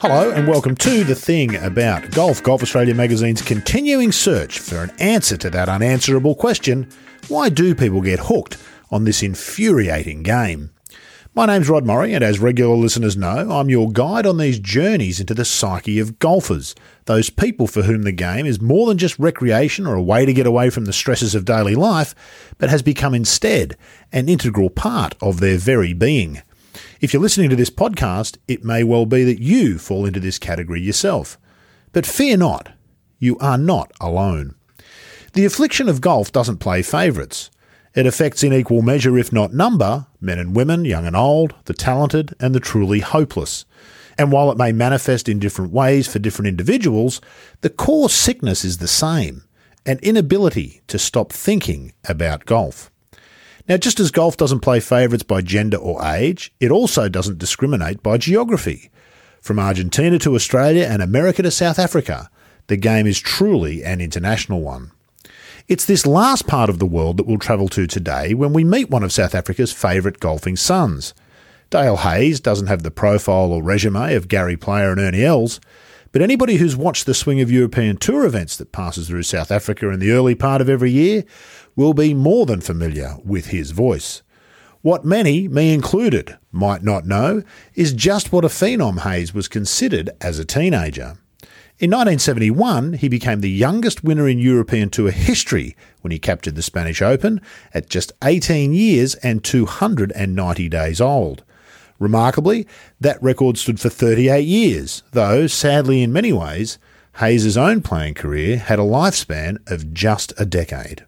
Hello and welcome to The Thing About Golf, Golf Australia magazine's continuing search for an answer to that unanswerable question why do people get hooked on this infuriating game? My name's Rod Murray, and as regular listeners know, I'm your guide on these journeys into the psyche of golfers, those people for whom the game is more than just recreation or a way to get away from the stresses of daily life, but has become instead an integral part of their very being. If you're listening to this podcast, it may well be that you fall into this category yourself. But fear not, you are not alone. The affliction of golf doesn't play favourites. It affects in equal measure, if not number, men and women, young and old, the talented and the truly hopeless. And while it may manifest in different ways for different individuals, the core sickness is the same an inability to stop thinking about golf. Now, just as golf doesn't play favourites by gender or age, it also doesn't discriminate by geography. From Argentina to Australia and America to South Africa, the game is truly an international one. It's this last part of the world that we'll travel to today when we meet one of South Africa's favourite golfing sons. Dale Hayes doesn't have the profile or resume of Gary Player and Ernie Els, but anybody who's watched the swing of European Tour events that passes through South Africa in the early part of every year will be more than familiar with his voice. What many, me included, might not know is just what a phenom Hayes was considered as a teenager. In 1971, he became the youngest winner in European Tour history when he captured the Spanish Open at just 18 years and 290 days old. Remarkably, that record stood for 38 years, though, sadly, in many ways, Hayes' own playing career had a lifespan of just a decade.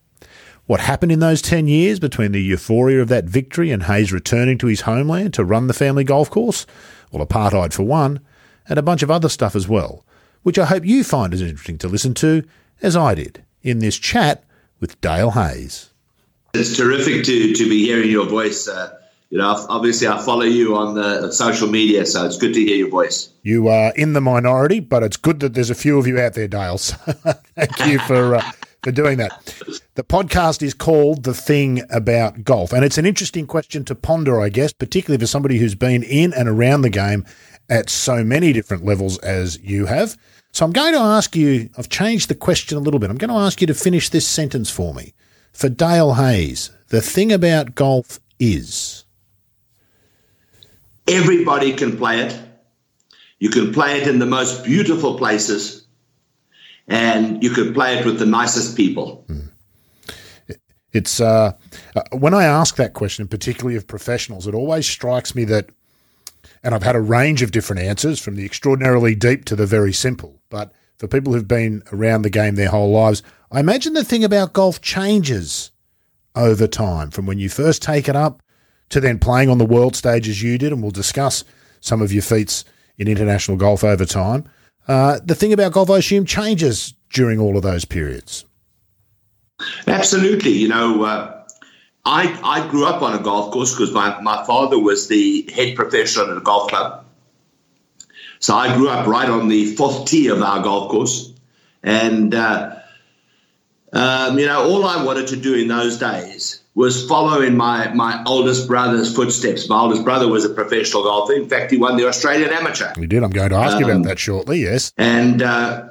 What happened in those 10 years between the euphoria of that victory and Hayes returning to his homeland to run the family golf course? Well, apartheid for one, and a bunch of other stuff as well which I hope you find as interesting to listen to as I did in this chat with Dale Hayes. It's terrific to, to be hearing your voice. Uh, you know, obviously I follow you on the social media, so it's good to hear your voice. You are in the minority, but it's good that there's a few of you out there, Dale. So thank you for uh, for doing that. The podcast is called "The Thing About Golf," and it's an interesting question to ponder, I guess, particularly for somebody who's been in and around the game at so many different levels as you have. So I'm going to ask you, I've changed the question a little bit. I'm going to ask you to finish this sentence for me. For Dale Hayes, the thing about golf is. Everybody can play it. You can play it in the most beautiful places, and you could play it with the nicest people. It's uh, uh, when I ask that question, particularly of professionals, it always strikes me that and I've had a range of different answers from the extraordinarily deep to the very simple. But for people who've been around the game their whole lives, I imagine the thing about golf changes over time from when you first take it up to then playing on the world stage as you did. And we'll discuss some of your feats in international golf over time. Uh, the thing about golf, I assume, changes during all of those periods. Absolutely. You know, uh, I, I grew up on a golf course because my, my father was the head professional at a golf club. So I grew up right on the fourth tee of our golf course. And, uh, um, you know, all I wanted to do in those days was following my, my oldest brother's footsteps. My oldest brother was a professional golfer. In fact, he won the Australian Amateur. He did. I'm going to ask um, you about um, that shortly, yes. And, uh,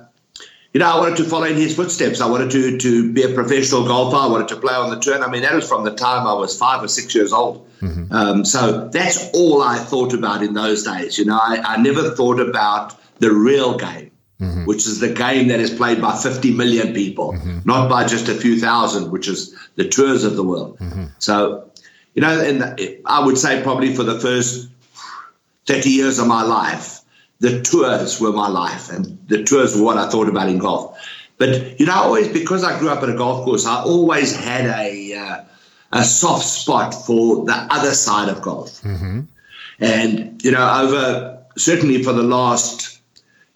you know, I wanted to follow in his footsteps. I wanted to to be a professional golfer. I wanted to play on the turn. I mean, that was from the time I was five or six years old. Mm-hmm. Um, so that's all I thought about in those days. You know, I, I never thought about the real game, mm-hmm. which is the game that is played by 50 million people, mm-hmm. not by just a few thousand, which is the tours of the world. Mm-hmm. So, you know, and I would say probably for the first 30 years of my life, the tours were my life, and the tours were what I thought about in golf. But you know, always because I grew up at a golf course, I always had a uh, a soft spot for the other side of golf. Mm-hmm. And you know, over certainly for the last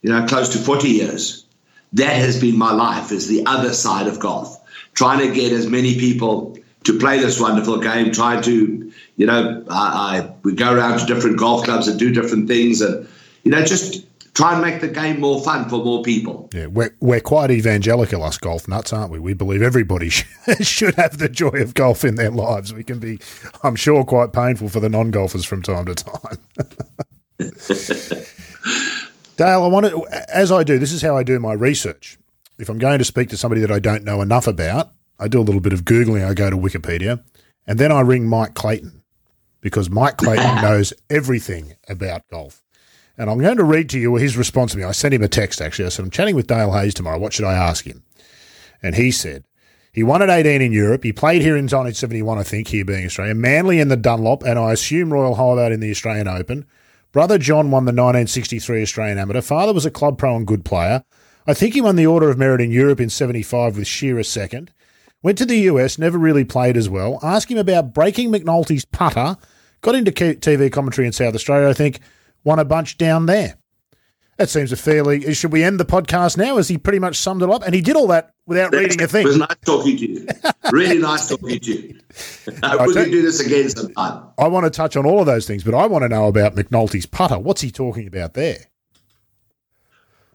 you know close to forty years, that has been my life is the other side of golf, trying to get as many people to play this wonderful game, trying to you know, I, I we go around to different golf clubs and do different things and you know, just try and make the game more fun for more people. Yeah, we're, we're quite evangelical, us golf nuts, aren't we? We believe everybody should have the joy of golf in their lives. We can be, I'm sure, quite painful for the non golfers from time to time. Dale, I want to, as I do, this is how I do my research. If I'm going to speak to somebody that I don't know enough about, I do a little bit of Googling. I go to Wikipedia and then I ring Mike Clayton because Mike Clayton knows everything about golf. And I'm going to read to you his response to me. I sent him a text actually. I said, I'm chatting with Dale Hayes tomorrow. What should I ask him? And he said, he won at 18 in Europe. He played here in 1971, I think, here being Australia. Manly in the Dunlop, and I assume Royal Hobart in the Australian Open. Brother John won the 1963 Australian Amateur. Father was a club pro and good player. I think he won the Order of Merit in Europe in 75 with Shearer second. Went to the US, never really played as well. Ask him about breaking McNulty's putter. Got into TV commentary in South Australia, I think. Won a bunch down there. That seems a fairly. Should we end the podcast now? As he pretty much summed it up, and he did all that without That's, reading a thing. It was nice talking to you. really nice talking to you. I we can do this again sometime. I want to touch on all of those things, but I want to know about McNulty's putter. What's he talking about there?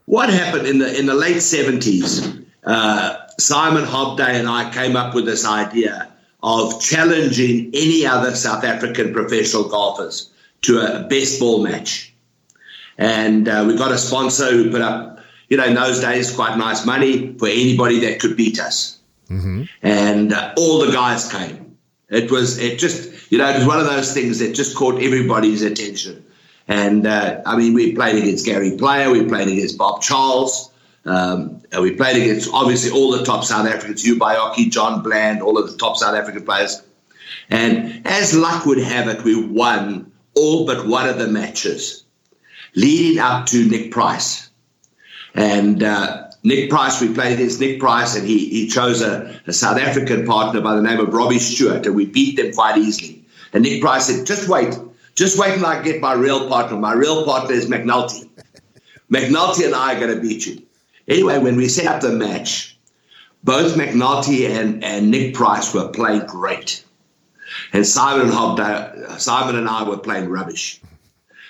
What happened in the in the late seventies? Uh, Simon Hobday and I came up with this idea of challenging any other South African professional golfers to a best ball match and uh, we got a sponsor who put up, you know, in those days, quite nice money for anybody that could beat us. Mm-hmm. And uh, all the guys came. It was, it just, you know, it was one of those things that just caught everybody's attention. And uh, I mean, we played against Gary Player, we played against Bob Charles, um, we played against obviously all the top South Africans, Hugh Baiocchi, John Bland, all of the top South African players. And as luck would have it, we won all but one of the matches leading up to Nick Price. And uh, Nick Price, we played against Nick Price, and he, he chose a, a, South African partner by the name of Robbie Stewart, and we beat them quite easily. And Nick Price said, just wait, just wait until I get my real partner. My real partner is McNulty. McNulty and I are going to beat you. Anyway, when we set up the match, both McNulty and, and Nick Price were playing great. And Simon and, Simon and I were playing rubbish.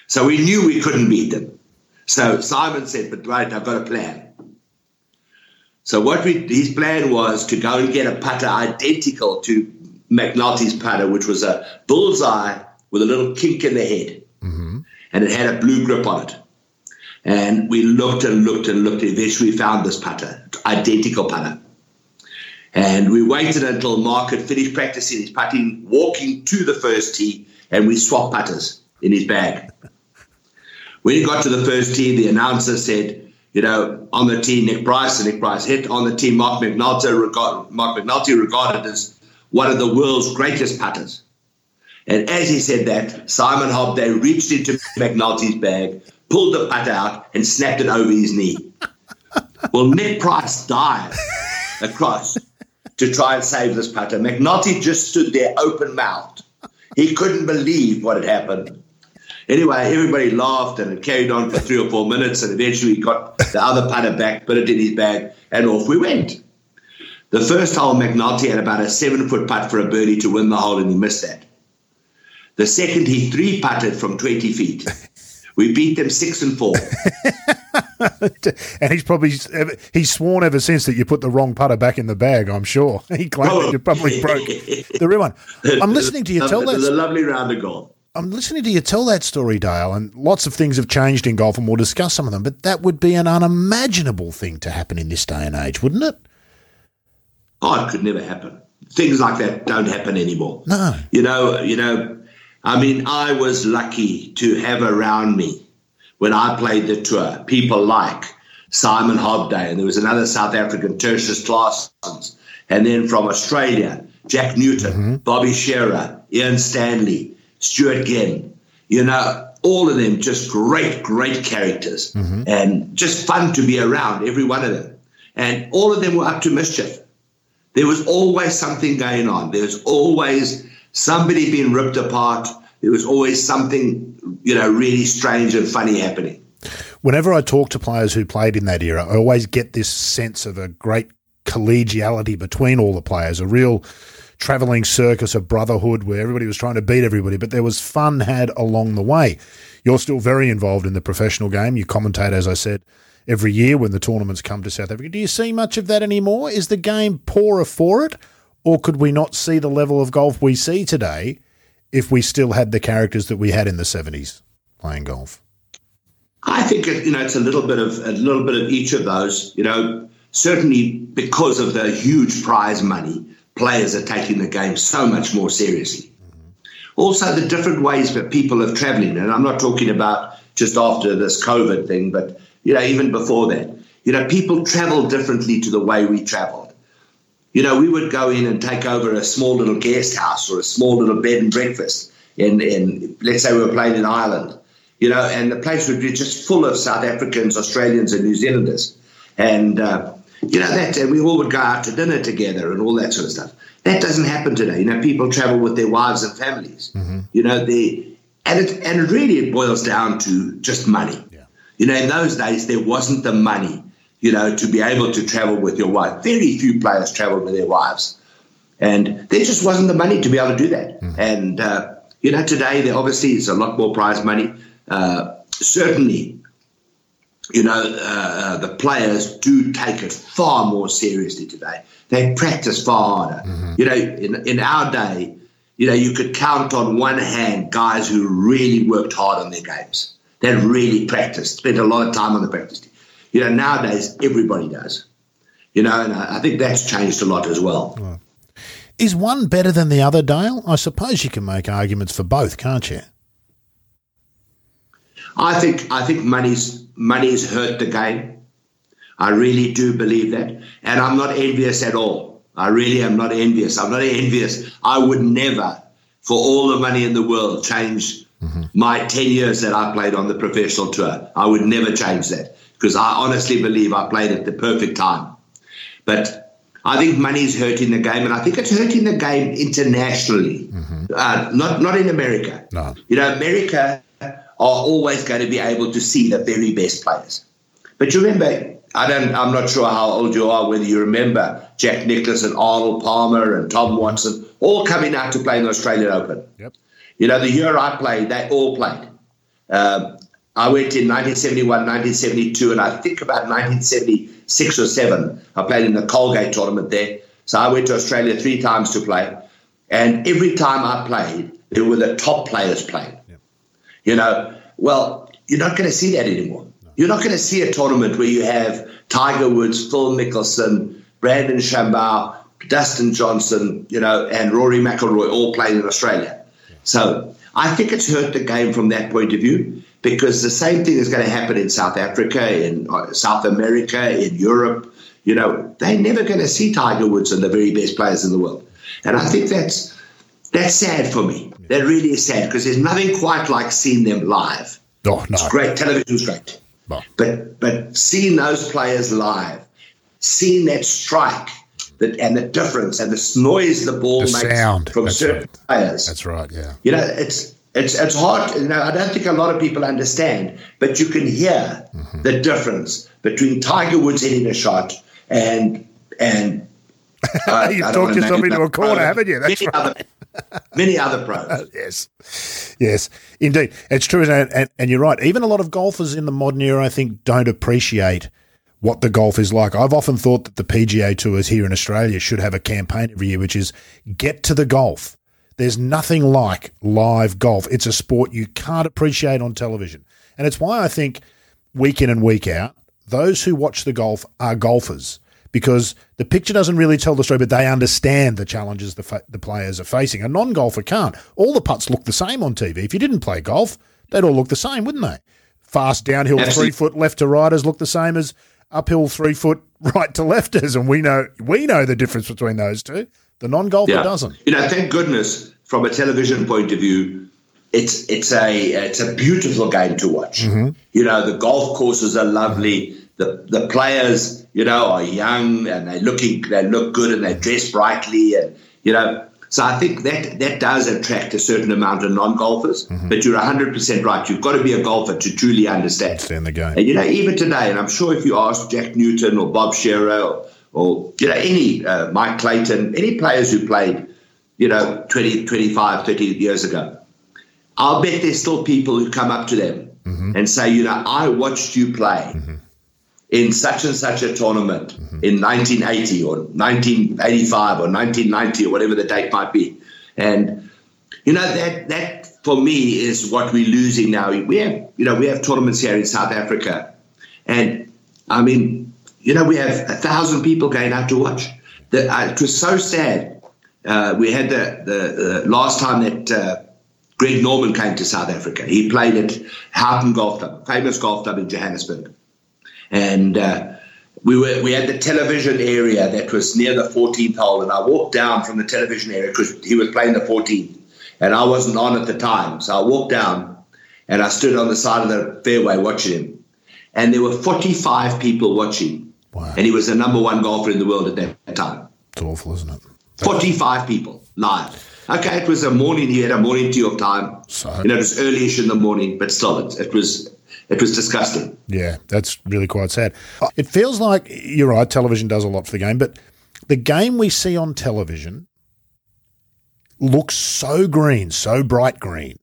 So we knew we couldn't beat them. So Simon said, but right, I've got a plan. So what we, his plan was to go and get a putter identical to McNulty's putter, which was a bullseye with a little kink in the head. Mm-hmm. And it had a blue grip on it. And we looked and looked and looked. Eventually, we found this putter, identical putter. And we waited until Mark had finished practicing his putting, walking to the first tee, and we swapped putters in his bag. When he got to the first tee, the announcer said, you know, on the tee, Nick Price, and Nick Price hit. On the tee, Mark McNulty, regard, Mark McNulty regarded as one of the world's greatest putters. And as he said that, Simon Hobday reached into McNulty's bag, pulled the putter out, and snapped it over his knee. Well, Nick Price dived across to try and save this putter. McNulty just stood there open mouthed. He couldn't believe what had happened. Anyway, everybody laughed and it carried on for three or four minutes, and eventually he got the other putter back, put it in his bag, and off we went. The first hole, McNulty had about a seven foot putt for a birdie to win the hole, and he missed that. The second, he three putted from 20 feet. We beat them six and four. and he's probably he's sworn ever since that you put the wrong putter back in the bag. I'm sure he claimed oh. that you probably broke the real one. I'm listening to you tell that. It was a lovely round of golf. I'm listening to you tell that story, Dale, and lots of things have changed in golf, and we'll discuss some of them. But that would be an unimaginable thing to happen in this day and age, wouldn't it? Oh, it could never happen. Things like that don't happen anymore. No, you know, you know. I mean, I was lucky to have around me when I played the tour people like Simon Hobday, and there was another South African, Tertius Claassens, and then from Australia, Jack Newton, mm-hmm. Bobby Shearer, Ian Stanley. Stewart Ginn, you know, all of them just great, great characters mm-hmm. and just fun to be around, every one of them. And all of them were up to mischief. There was always something going on. There was always somebody being ripped apart. There was always something, you know, really strange and funny happening. Whenever I talk to players who played in that era, I always get this sense of a great collegiality between all the players, a real traveling circus of brotherhood where everybody was trying to beat everybody, but there was fun had along the way. You're still very involved in the professional game. You commentate, as I said, every year when the tournaments come to South Africa. Do you see much of that anymore? Is the game poorer for it? Or could we not see the level of golf we see today if we still had the characters that we had in the 70s playing golf? I think it, you know it's a little bit of a little bit of each of those. You know, certainly because of the huge prize money, players are taking the game so much more seriously. Also, the different ways that people are traveling, and I'm not talking about just after this COVID thing, but you know, even before that, you know, people travel differently to the way we traveled. You know, we would go in and take over a small little guest house or a small little bed and breakfast in, in let's say we were playing in Ireland, you know, and the place would be just full of South Africans, Australians, and New Zealanders. And, uh, you know, that we all would go out to dinner together and all that sort of stuff. That doesn't happen today. You know, people travel with their wives and families. Mm-hmm. You know, the and it and it really it boils down to just money. Yeah. You know, in those days there wasn't the money, you know, to be able to travel with your wife. Very few players traveled with their wives, and there just wasn't the money to be able to do that. Mm-hmm. And uh, you know, today there obviously is a lot more prize money. Uh, certainly, you know, uh, uh, the players do take it far more seriously today. They practice far harder. Mm-hmm. You know, in, in our day, you know, you could count on one hand guys who really worked hard on their games. They really practiced, spent a lot of time on the practice team. You know, nowadays everybody does. You know, and I, I think that's changed a lot as well. Is one better than the other, Dale? I suppose you can make arguments for both, can't you? I think I think money's money's hurt the game. I really do believe that, and I'm not envious at all. I really am not envious. I'm not envious. I would never, for all the money in the world, change mm-hmm. my 10 years that I played on the professional tour. I would never change that because I honestly believe I played at the perfect time. But I think money's hurting the game, and I think it's hurting the game internationally, mm-hmm. uh, not not in America. No. You know, America are always going to be able to see the very best players. But you remember, I don't, I'm not sure how old you are, whether you remember Jack Nicklaus and Arnold Palmer and Tom Watson all coming out to play in the Australian Open. Yep. You know, the year I played, they all played. Um, I went in 1971, 1972, and I think about 1976 or 7, I played in the Colgate tournament there. So I went to Australia three times to play. And every time I played, there were the top players playing. You know, well, you're not going to see that anymore. You're not going to see a tournament where you have Tiger Woods, Phil Mickelson, Bryson DeChambeau, Dustin Johnson, you know, and Rory McIlroy all playing in Australia. So I think it's hurt the game from that point of view because the same thing is going to happen in South Africa, in uh, South America, in Europe. You know, they're never going to see Tiger Woods and the very best players in the world. And I think that's that's sad for me. That really is sad because there's nothing quite like seeing them live. Oh, no. It's great. Television's great. Oh. But but seeing those players live, seeing that strike that and the difference and the noise the ball the makes sound. from That's certain right. players. That's right, yeah. You know, it's it's it's hard. You know, I don't think a lot of people understand, but you can hear mm-hmm. the difference between Tiger Woods hitting a shot and and uh, You've talked yourself into a corner, haven't you? That's right. Other, many other pros. Yes, yes, indeed, it's true, and, and, and you're right. Even a lot of golfers in the modern era, I think, don't appreciate what the golf is like. I've often thought that the PGA tours here in Australia should have a campaign every year, which is get to the golf. There's nothing like live golf. It's a sport you can't appreciate on television, and it's why I think week in and week out, those who watch the golf are golfers because the picture doesn't really tell the story, but they understand the challenges the, fa- the players are facing. A non golfer can't. All the putts look the same on TV. If you didn't play golf, they'd all look the same, wouldn't they? Fast downhill Absolutely. three foot left to righters look the same as uphill three foot right to lefters, and we know we know the difference between those two. The non golfer yeah. doesn't. You know, thank goodness from a television point of view, it's it's a it's a beautiful game to watch. Mm-hmm. You know, the golf courses are lovely. The the players you know, are young and they looking they look good and they dress brightly and you know. So I think that that does attract a certain amount of non-golfers. Mm-hmm. But you're 100 percent right. You've got to be a golfer to truly understand. Understand the game. And you know, even today, and I'm sure if you ask Jack Newton or Bob Shearer or, or you know any uh, Mike Clayton, any players who played, you know, 20, 25, 30 years ago, I'll bet there's still people who come up to them mm-hmm. and say, you know, I watched you play. Mm-hmm in such and such a tournament mm-hmm. in 1980 or 1985 or 1990 or whatever the date might be. And, you know that that for me is what we're losing now. We have you know we have tournaments here in South Africa, and I mean you know we have a thousand people going out to watch. The, uh, it was so sad. Uh, we had the, the, the last time that uh, Greg Norman came to South Africa. He played at Houghton Golf Club, famous golf club in Johannesburg, and uh, we were we had the television area that was near the 14th hole, and I walked down from the television area because he was playing the 14th, and I wasn't on at the time, so I walked down and I stood on the side of the fairway watching him, and there were 45 people watching, wow. and he was the number one golfer in the world at that time. It's awful, isn't it? 45 people live. Okay, it was a morning. He had a morning tea of time. So, you know, it was earlyish in the morning, but still, it, it was it was disgusting. Yeah, that's really quite sad. It feels like you're right. Television does a lot for the game, but the game we see on television looks so green, so bright green,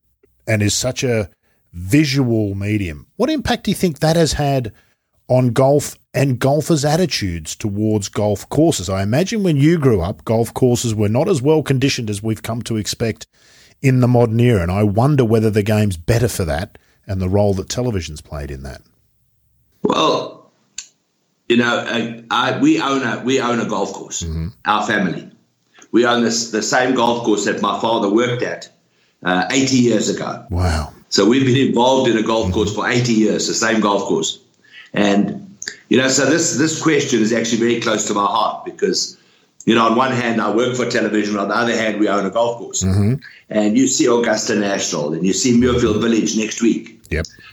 and is such a visual medium. What impact do you think that has had on golf and golfers' attitudes towards golf courses? I imagine when you grew up, golf courses were not as well conditioned as we've come to expect in the modern era, and I wonder whether the game's better for that and the role that television's played in that? Well, you know, I, I, we own a we own a golf course. Mm-hmm. Our family, we own this the same golf course that my father worked at uh, 80 years ago. Wow! So we've been involved in a golf mm-hmm. course for 80 years, the same golf course, and you know, so this this question is actually very close to my heart because you know, on one hand, I work for television. On the other hand, we own a golf course. Mm-hmm. And you see Augusta National and you see Muirfield Village next week.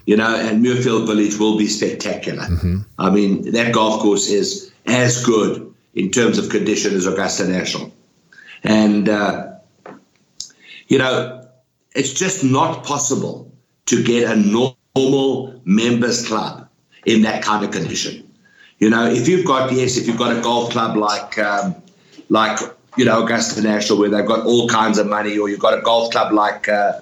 You know, and Muirfield Village will be spectacular. Mm-hmm. I mean, that golf course is as good in terms of condition as Augusta National. And, uh, you know, it's just not possible to get a normal members club in that kind of condition. You know, if you've got, yes, if you've got a golf club like, um, like you know Augusta National, where they've got all kinds of money, or you've got a golf club like uh,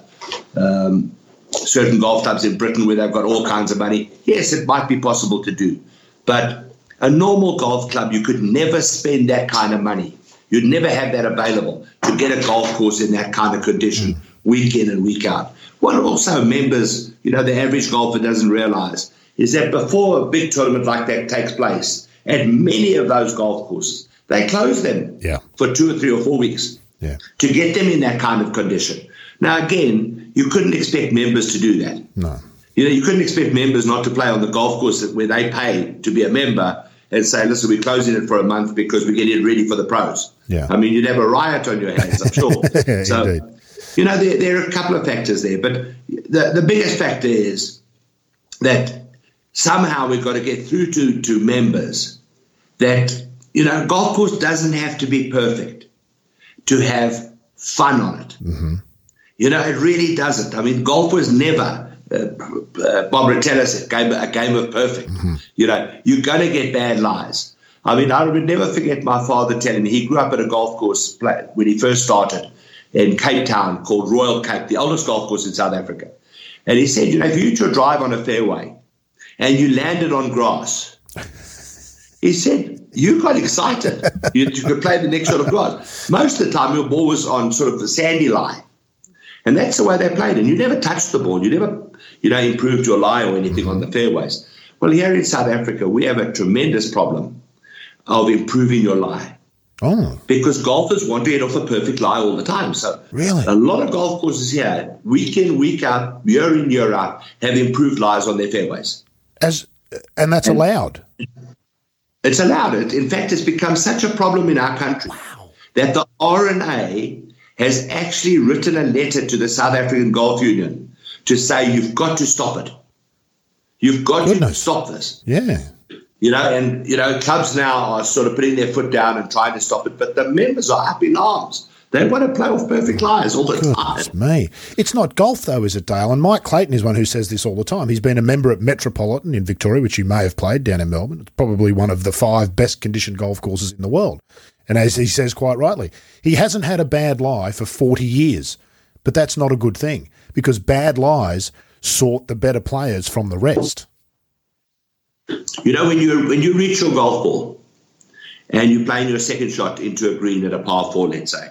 um, certain golf clubs in Britain where they've got all kinds of money. Yes, it might be possible to do, but a normal golf club, you could never spend that kind of money. You'd never have that available to get a golf course in that kind of condition week in and week out. What also members, you know, the average golfer doesn't realize is that before a big tournament like that takes place, at many of those golf courses, they close them yeah. for two or three or four weeks yeah. to get them in that kind of condition. Now, again, you couldn't expect members to do that. No. You know, you couldn't expect members not to play on the golf course where they pay to be a member and say, listen, we're closing it for a month because we're getting it ready for the pros. Yeah. I mean, you'd have a riot on your hands, I'm sure. yeah, so, indeed. you know, there, there are a couple of factors there, but the, the biggest factor is that somehow we've got to get through to, to members that you know, golf course doesn't have to be perfect to have fun on it. Mm-hmm. You know, it really doesn't. I mean, golf was never. Uh, uh, Bob Rotella said, game, a game of perfect. Mm-hmm. You know, you're going to get bad lies. I mean, I would never forget my father telling me he grew up at a golf course when he first started in Cape Town called Royal Cape, the oldest golf course in South Africa. And he said, you know, if you to drive on a fairway and you landed on grass, he said, you got excited. you, you, could play the next sort of grass. Most of the time, your ball was on sort of the sandy lie. And that's the way they played. And you never touched the ball. You never, you know, improved your lie or anything on the fairways. Well, here in South Africa, we have a tremendous problem of improving your lie. Oh. Because golfers want to get off a perfect lie all the time. So really? a lot of golf courses here, week in, week out, year in, year out, have improved lies on their fairways. As and that's and, allowed. It's allowed it. In fact, it's become such a problem in our country wow. that the R&A has actually written a letter to the South African Golf Union to say you've got to stop it. You've got Goodness. to stop this. Yeah. You know, and you know, clubs now are sort of putting their foot down and trying to stop it, but the members are up in arms. They want to play off perfect lies all the Goodness time. me. It's not golf, though, is it, Dale? And Mike Clayton is one who says this all the time. He's been a member at Metropolitan in Victoria, which you may have played down in Melbourne. It's probably one of the five best conditioned golf courses in the world. And as he says quite rightly, he hasn't had a bad lie for 40 years. But that's not a good thing because bad lies sort the better players from the rest. You know, when you when you reach your golf ball and you're playing your second shot into a green at a par four, let's say,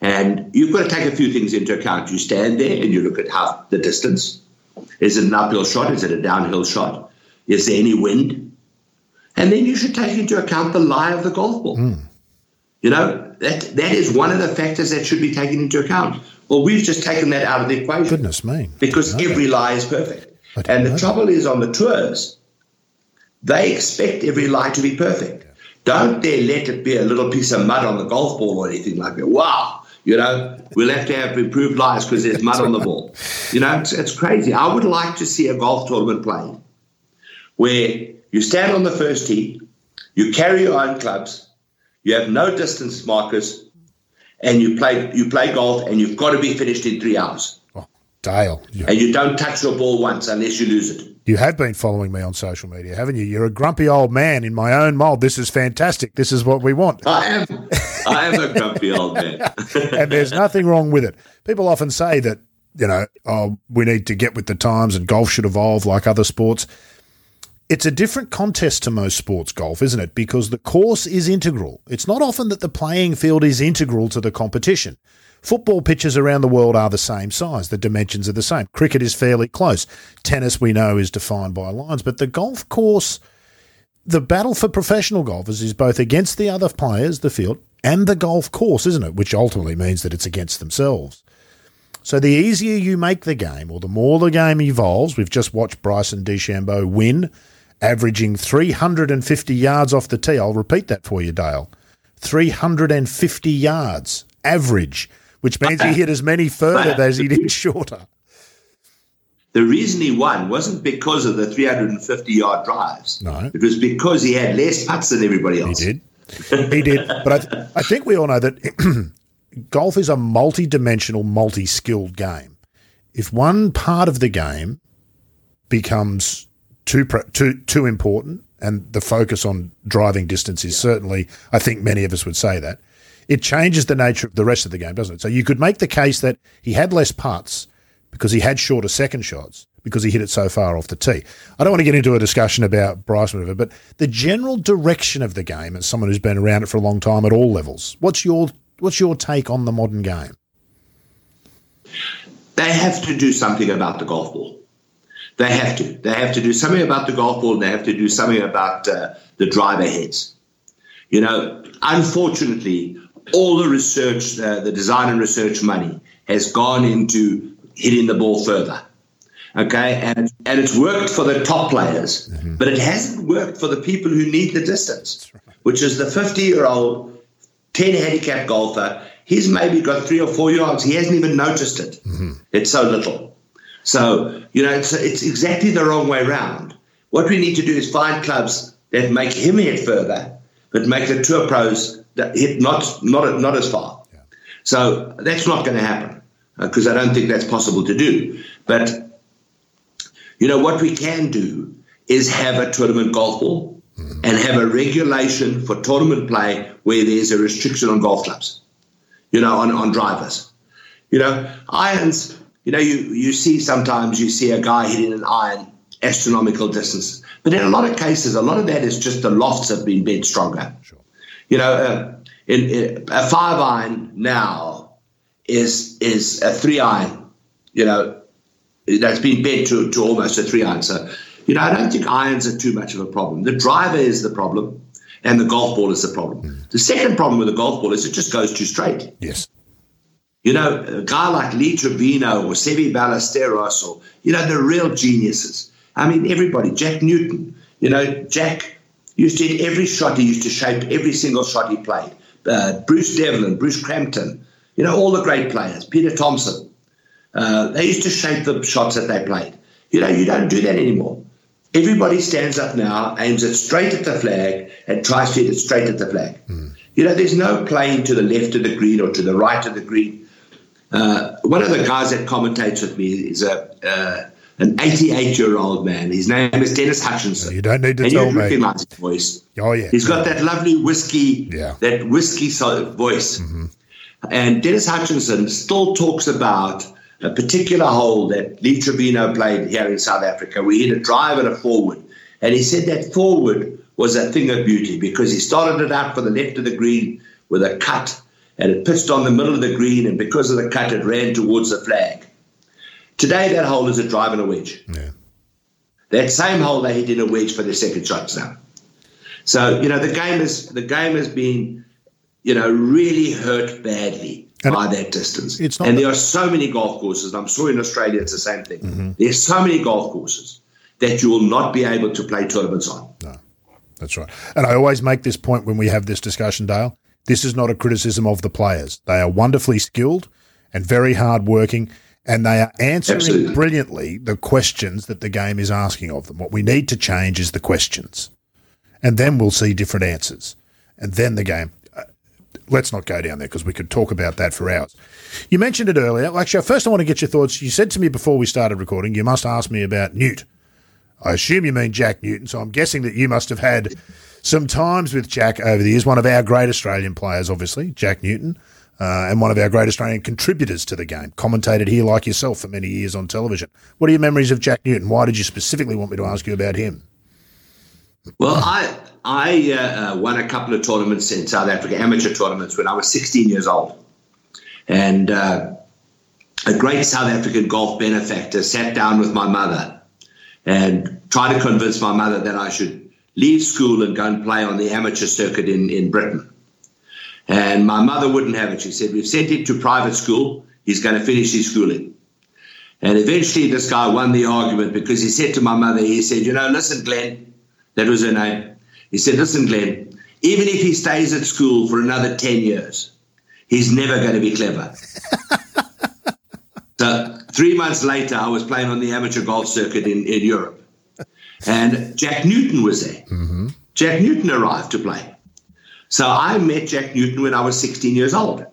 And you've got to take a few things into account. You stand there and you look at half the distance. Is it an uphill shot? Is it a downhill shot? Is there any wind? And then you should take into account the lie of the golf ball. Mm. You know, that that is one of the factors that should be taken into account. Well, we've just taken that out of the equation. Goodness me. Because every lie is perfect. And the trouble is on the tours, they expect every lie to be perfect. Don't dare let it be a little piece of mud on the golf ball or anything like that. Wow, you know, we'll have to have improved lies because there's mud on the ball. You know, it's, it's crazy. I would like to see a golf tournament played where you stand on the first tee, you carry your own clubs, you have no distance markers, and you play you play golf, and you've got to be finished in three hours. Oh, Dale, and you don't touch your ball once unless you lose it. You have been following me on social media, haven't you? You're a grumpy old man in my own mold. This is fantastic. This is what we want. I am. I am a grumpy old man. and there's nothing wrong with it. People often say that, you know, oh, we need to get with the times and golf should evolve like other sports. It's a different contest to most sports golf, isn't it? Because the course is integral. It's not often that the playing field is integral to the competition. Football pitches around the world are the same size. The dimensions are the same. Cricket is fairly close. Tennis, we know, is defined by lines. But the golf course, the battle for professional golfers is both against the other players, the field, and the golf course, isn't it? Which ultimately means that it's against themselves. So the easier you make the game, or the more the game evolves, we've just watched Bryson DeChambeau win, averaging 350 yards off the tee. I'll repeat that for you, Dale. 350 yards average which means he hit as many further as he did shorter. The reason he won wasn't because of the 350 yard drives. No. It was because he had less putts than everybody else. He did. He did. But I, th- I think we all know that golf is a multi dimensional, multi skilled game. If one part of the game becomes too, too, too important, and the focus on driving distance is yeah. certainly, I think many of us would say that it changes the nature of the rest of the game, doesn't it? So you could make the case that he had less putts because he had shorter second shots because he hit it so far off the tee. I don't want to get into a discussion about Bryce River, but the general direction of the game, as someone who's been around it for a long time at all levels, what's your what's your take on the modern game? They have to do something about the golf ball. They have to. They have to do something about the golf ball. They have to do something about uh, the driver heads. You know, unfortunately, all the research, uh, the design and research money has gone into hitting the ball further. Okay, and and it's worked for the top players, mm-hmm. but it hasn't worked for the people who need the distance, which is the 50 year old 10 handicap golfer. He's maybe got three or four yards. He hasn't even noticed it. Mm-hmm. It's so little. So, you know, it's, it's exactly the wrong way around. What we need to do is find clubs that make him hit further, but make the tour pros hit not not not as far. Yeah. So that's not going to happen because uh, I don't think that's possible to do. But you know what we can do is have a tournament golf ball mm-hmm. and have a regulation for tournament play where there's a restriction on golf clubs. You know, on, on drivers. You know, irons. You know, you you see sometimes you see a guy hitting an iron astronomical distance, but in a lot of cases, a lot of that is just the lofts have been bent stronger. Sure. You know, uh, in, in, a five iron now is is a three iron. You know, that's been bent to, to almost a three iron. So, you know, I don't think irons are too much of a problem. The driver is the problem, and the golf ball is the problem. Mm. The second problem with the golf ball is it just goes too straight. Yes. You know, a guy like Lee Trevino or Seve Ballesteros or, you know, the real geniuses. I mean, everybody, Jack Newton, you know, Jack used to hit every shot he used to shape every single shot he played. Uh, Bruce Devlin, Bruce Crampton, you know, all the great players, Peter Thomson. Uh, they used to shape the shots that they played. You know, you don't do that anymore. Everybody stands up now, aims it straight at the flag, and tries to hit it straight at the flag. Mm. You know, there's no playing to the left of the green or to the right of the green. Uh, one of the guys that commentates with me is a uh, an 88 year old man. His name is Denis Hutchinson. You don't need to and tell you recognize his voice. Oh yeah, he's got that lovely whiskey, yeah. that whiskey voice. Mm-hmm. And Denis Hutchinson still talks about a particular hole that Lee Trevino played here in South Africa. We hit a drive and a four wood, and he said that four wood was a thing of beauty because he started it out for the left of the green with a cut, and it pitched on the middle of the green, and because of the cut, it ran towards the flag. Today, that hole is a drive and a wedge. Yeah. That same hole they hit in a wedge for their second shots now. So you know the game is the game has been you know really hurt badly And by that distance. it's not and the- there are so many golf courses. I'm sure in Australia it's the same thing. Mm-hmm. There's so many golf courses that you will not be able to play tournaments on. No, that's right. And I always make this point when we have this discussion, Dale. This is not a criticism of the players. They are wonderfully skilled and very hardworking, and they are answering Absolutely. brilliantly the questions that the game is asking of them. What we need to change is the questions, and then we'll see different answers. And then the game. uh, Let's not go down there because we could talk about that for hours. You mentioned it earlier. Actually, first I want to get your thoughts. You said to me before we started recording, you must ask me about Newt. I assume you mean Jack Newton, so I'm guessing that you must have had some times with Jack over the years. One of our great Australian players, obviously, Jack Newton, uh, and one of our great Australian contributors to the game. Commentated here like yourself for many years on television. What are your memories of Jack Newton? Why did you specifically want me to ask you about him? Well, I I uh, uh, won a couple of tournaments in South Africa, amateur tournaments, when I was 16 years old, and uh, a great South African golf benefactor sat down with my mother and tried to convince my mother that I should leave school and go and play on the amateur circuit in, in Britain. And my mother wouldn't have it. She said, We've sent him to private school. He's going to finish his schooling. And eventually, this guy won the argument because he said to my mother, He said, You know, listen, Glenn, that was her name. He said, Listen, Glenn, even if he stays at school for another 10 years, he's never going to be clever. so, three months later, I was playing on the amateur golf circuit in, in Europe. And Jack Newton was there. Jack Newton arrived to play. So, I met Jack Newton when I was 16 years old.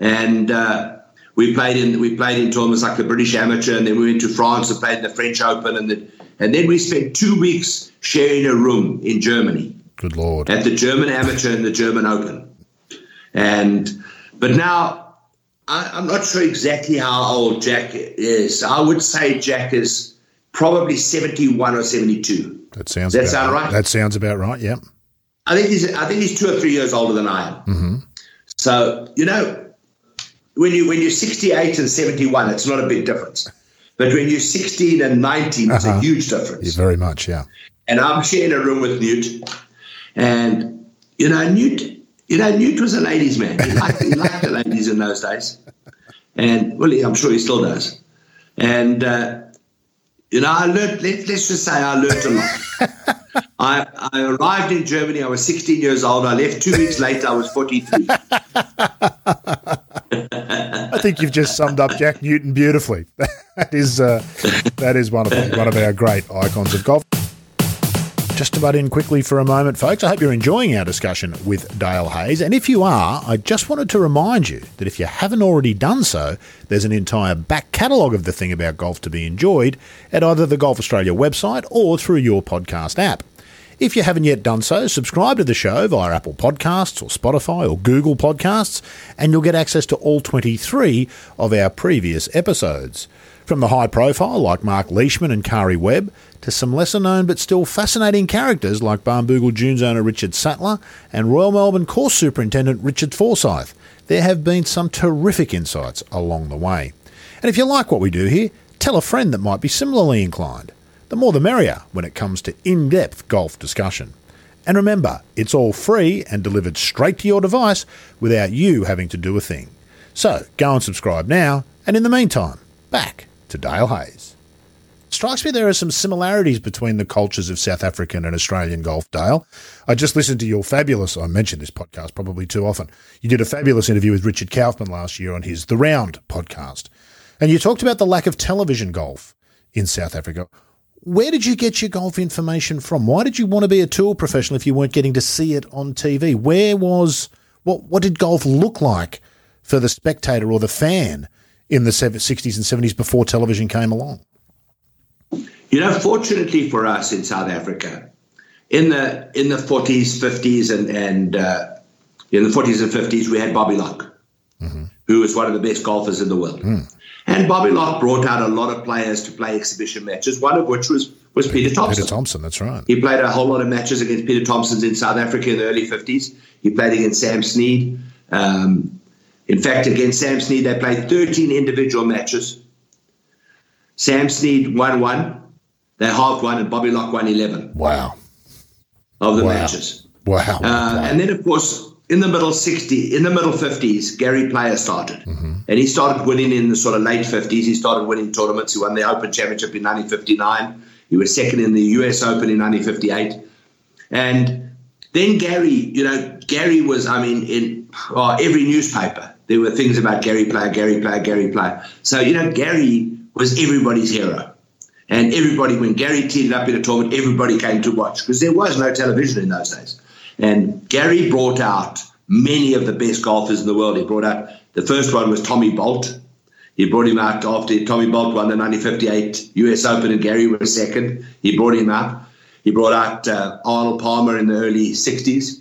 And uh, we played in we played in tournaments like the British Amateur, and then we went to France and played in the French Open, and then and then we spent two weeks sharing a room in Germany Good Lord. at the German Amateur and the German Open. And but now I, I'm not sure exactly how old Jack is. I would say Jack is probably 71 or 72. That sounds That about sound right? That sounds about right, yeah. I think he's I think he's two or three years older than I am. Mm-hmm. So you know, when you when you're 68 and 71, it's not a big difference. But when you're 16 and 19, it's Uh-huh. a huge difference. Yeah, very much, yeah. And I'm sharing a room with Newt, and you know Newt, you know Newt was a ladies' man. He liked, he liked the ladies in those days, and well, I'm sure he still does. And uh, you know, I learned. Let, let's just say I learned a lot. I, I arrived in Germany. I was 16 years old. I left two weeks later. I was 43. I think you've just summed up Jack Newton beautifully. that is uh, that is one of one of our great icons of golf. Just to butt in quickly for a moment, folks. I hope you're enjoying our discussion with Dale Hayes. And if you are, I just wanted to remind you that if you haven't already done so, there's an entire back catalogue of the thing about golf to be enjoyed at either the Golf Australia website or through your podcast app. If you haven't yet done so, subscribe to the show via Apple Podcasts or Spotify or Google Podcasts, and you'll get access to all 23 of our previous episodes. From the high profile like Mark Leishman and Karrie Webb, to some lesser known but still fascinating characters like Barnbougle Dunes owner Richard Sattler and Royal Melbourne Course Superintendent Richard Forsyth, there have been some terrific insights along the way. And if you like what we do here, tell a friend that might be similarly inclined. The more the merrier when it comes to in depth golf discussion. And remember, it's all free and delivered straight to your device without you having to do a thing. So go and subscribe now, and in the meantime, back to Dale Hayes. Strikes me there are some similarities between the cultures of South African and Australian golf, Dale. I just listened to your fabulous, I mentioned this podcast probably too often. You did a fabulous interview with Richard Kaufman last year on his The Round podcast. And you talked about the lack of television golf in South Africa. Where did you get your golf information from? Why did you want to be a tour professional if you weren't getting to see it on TV? Where was what what did golf look like for the spectator or the fan in the 60s and 70s before television came along? You know, fortunately for us in South Africa, in the in the 40s, 50s, and and uh, in the 40s and 50s, we had Bobby Locke, who was one of the best golfers in the world. And Bobby Locke brought out a lot of players to play exhibition matches, one of which was was Peter Thomson. Peter Thomson, that's right. He played a whole lot of matches against Peter Thomson's in South Africa in the early 50s. He played against Sam Snead. Um, in fact, against Sam Snead, they played 13 individual matches. Sam Snead won one, they halved one, and Bobby Locke won 11. Wow. Of the wow. matches. Wow. Uh, wow. And then, of course, in the middle 60, in the middle 50s, Gary Player started. Mm-hmm. And he started winning in the sort of late 50s. He started winning tournaments. He won the Open Championship in 1959. He was second in the US Open in 1958. And then Gary, you know, Gary was, I mean, in oh, every newspaper, there were things about Gary Player, Gary Player, Gary Player. So, you know, Gary was everybody's hero. And everybody, when Gary teed up in a tournament, everybody came to watch because there was no television in those days. And Gary brought out many of the best golfers in the world. He brought out the first one was Tommy Bolt. He brought him out after Tommy Bolt won the 1958 US Open and Gary was second. He brought him up. He brought out uh, Arnold Palmer in the early 60s,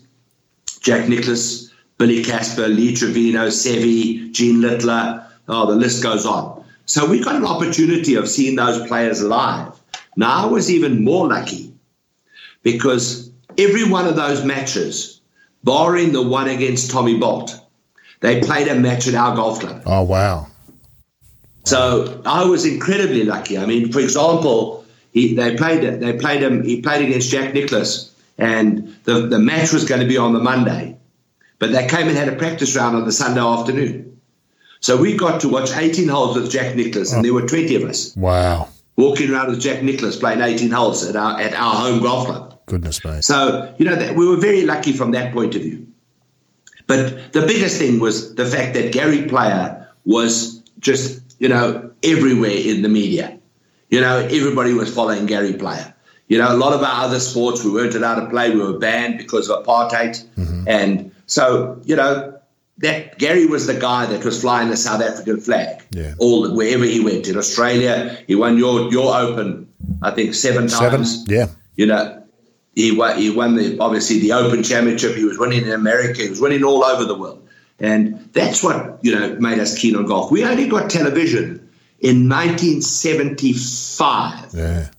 Jack Nicklaus, Billy Casper, Lee Trevino, Seve, Gene Littler. Oh, the list goes on. So we got an opportunity of seeing those players live. Now I was even more lucky because every one of those matches, barring the one against Tommy Bolt, they played a match at our golf club. Oh wow! So I was incredibly lucky. I mean, for example, he, they played they played him. He played against Jack Nicklaus, and the the match was going to be on the Monday, but they came and had a practice round on the Sunday afternoon. So we got to watch 18 holes with Jack Nicklaus, and there were 20 of us. Wow! Walking around with Jack Nicklaus playing 18 holes at our at our home golf club. Goodness me! So you know that we were very lucky from that point of view. But the biggest thing was the fact that Gary Player was just you know everywhere in the media. You know everybody was following Gary Player. You know a lot of our other sports we weren't allowed to play. We were banned because of apartheid, mm-hmm. and so you know that Gary was the guy that was flying the South African flag yeah. all wherever he went. In Australia, he won your your Open, I think seven times. Seven, yeah. You know, he won, he won the obviously the Open Championship. He was winning in America. He was winning all over the world, and that's what you know made us keen on golf. We only got television in 1975. Yeah.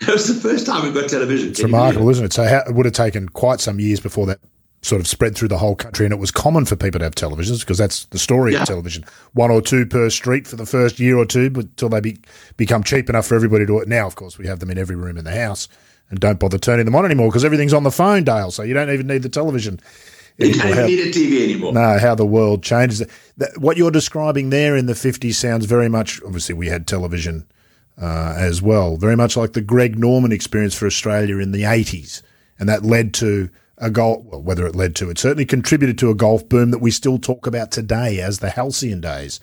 It was the first time we got television. It's remarkable, isn't it? So how, it would have taken quite some years before that sort of spread through the whole country, and it was common for people to have televisions because that's the story yeah. of television. One or two per street for the first year or two, but until they be, become cheap enough for everybody to. Now, of course, we have them in every room in the house and don't bother turning them on anymore because everything's on the phone, Dale. So you don't even need the television. You don't how, need a TV anymore. No, how the world changes. What you're describing there in the 50s sounds very much. Obviously, we had television uh, as well, very much like the Greg Norman experience for Australia in the 80s, and that led to a golf. Well, whether it led to, it certainly contributed to a golf boom that we still talk about today as the halcyon days.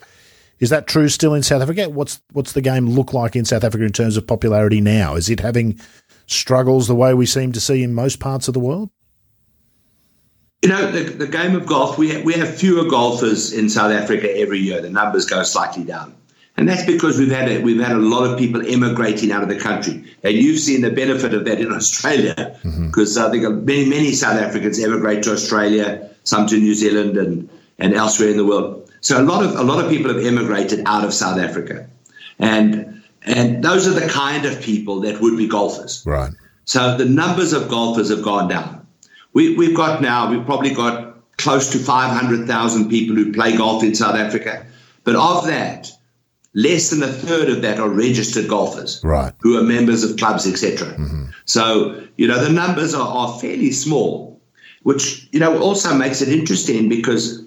Is that true still in South Africa? What's what's the game look like in South Africa in terms of popularity now? Is it having struggles the way we seem to see in most parts of the world? You know, the, the game of golf, we have, we have fewer golfers in South Africa every year. The numbers go slightly down. And that's because we've had a, we've had a lot of people emigrating out of the country, and you've seen the benefit of that in Australia, because mm-hmm. I think many many South Africans emigrate to Australia, some to New Zealand, and and elsewhere in the world. So a lot of a lot of people have emigrated out of South Africa, and and those are the kind of people that would be golfers. Right. So the numbers of golfers have gone down. We, we've got now, we've probably got close to 500,000 people who play golf in South Africa. But of that, less than a third of that are registered golfers right. who are members of clubs, etc. Mm-hmm. So, you know, the numbers are, are fairly small, which, you know, also makes it interesting because,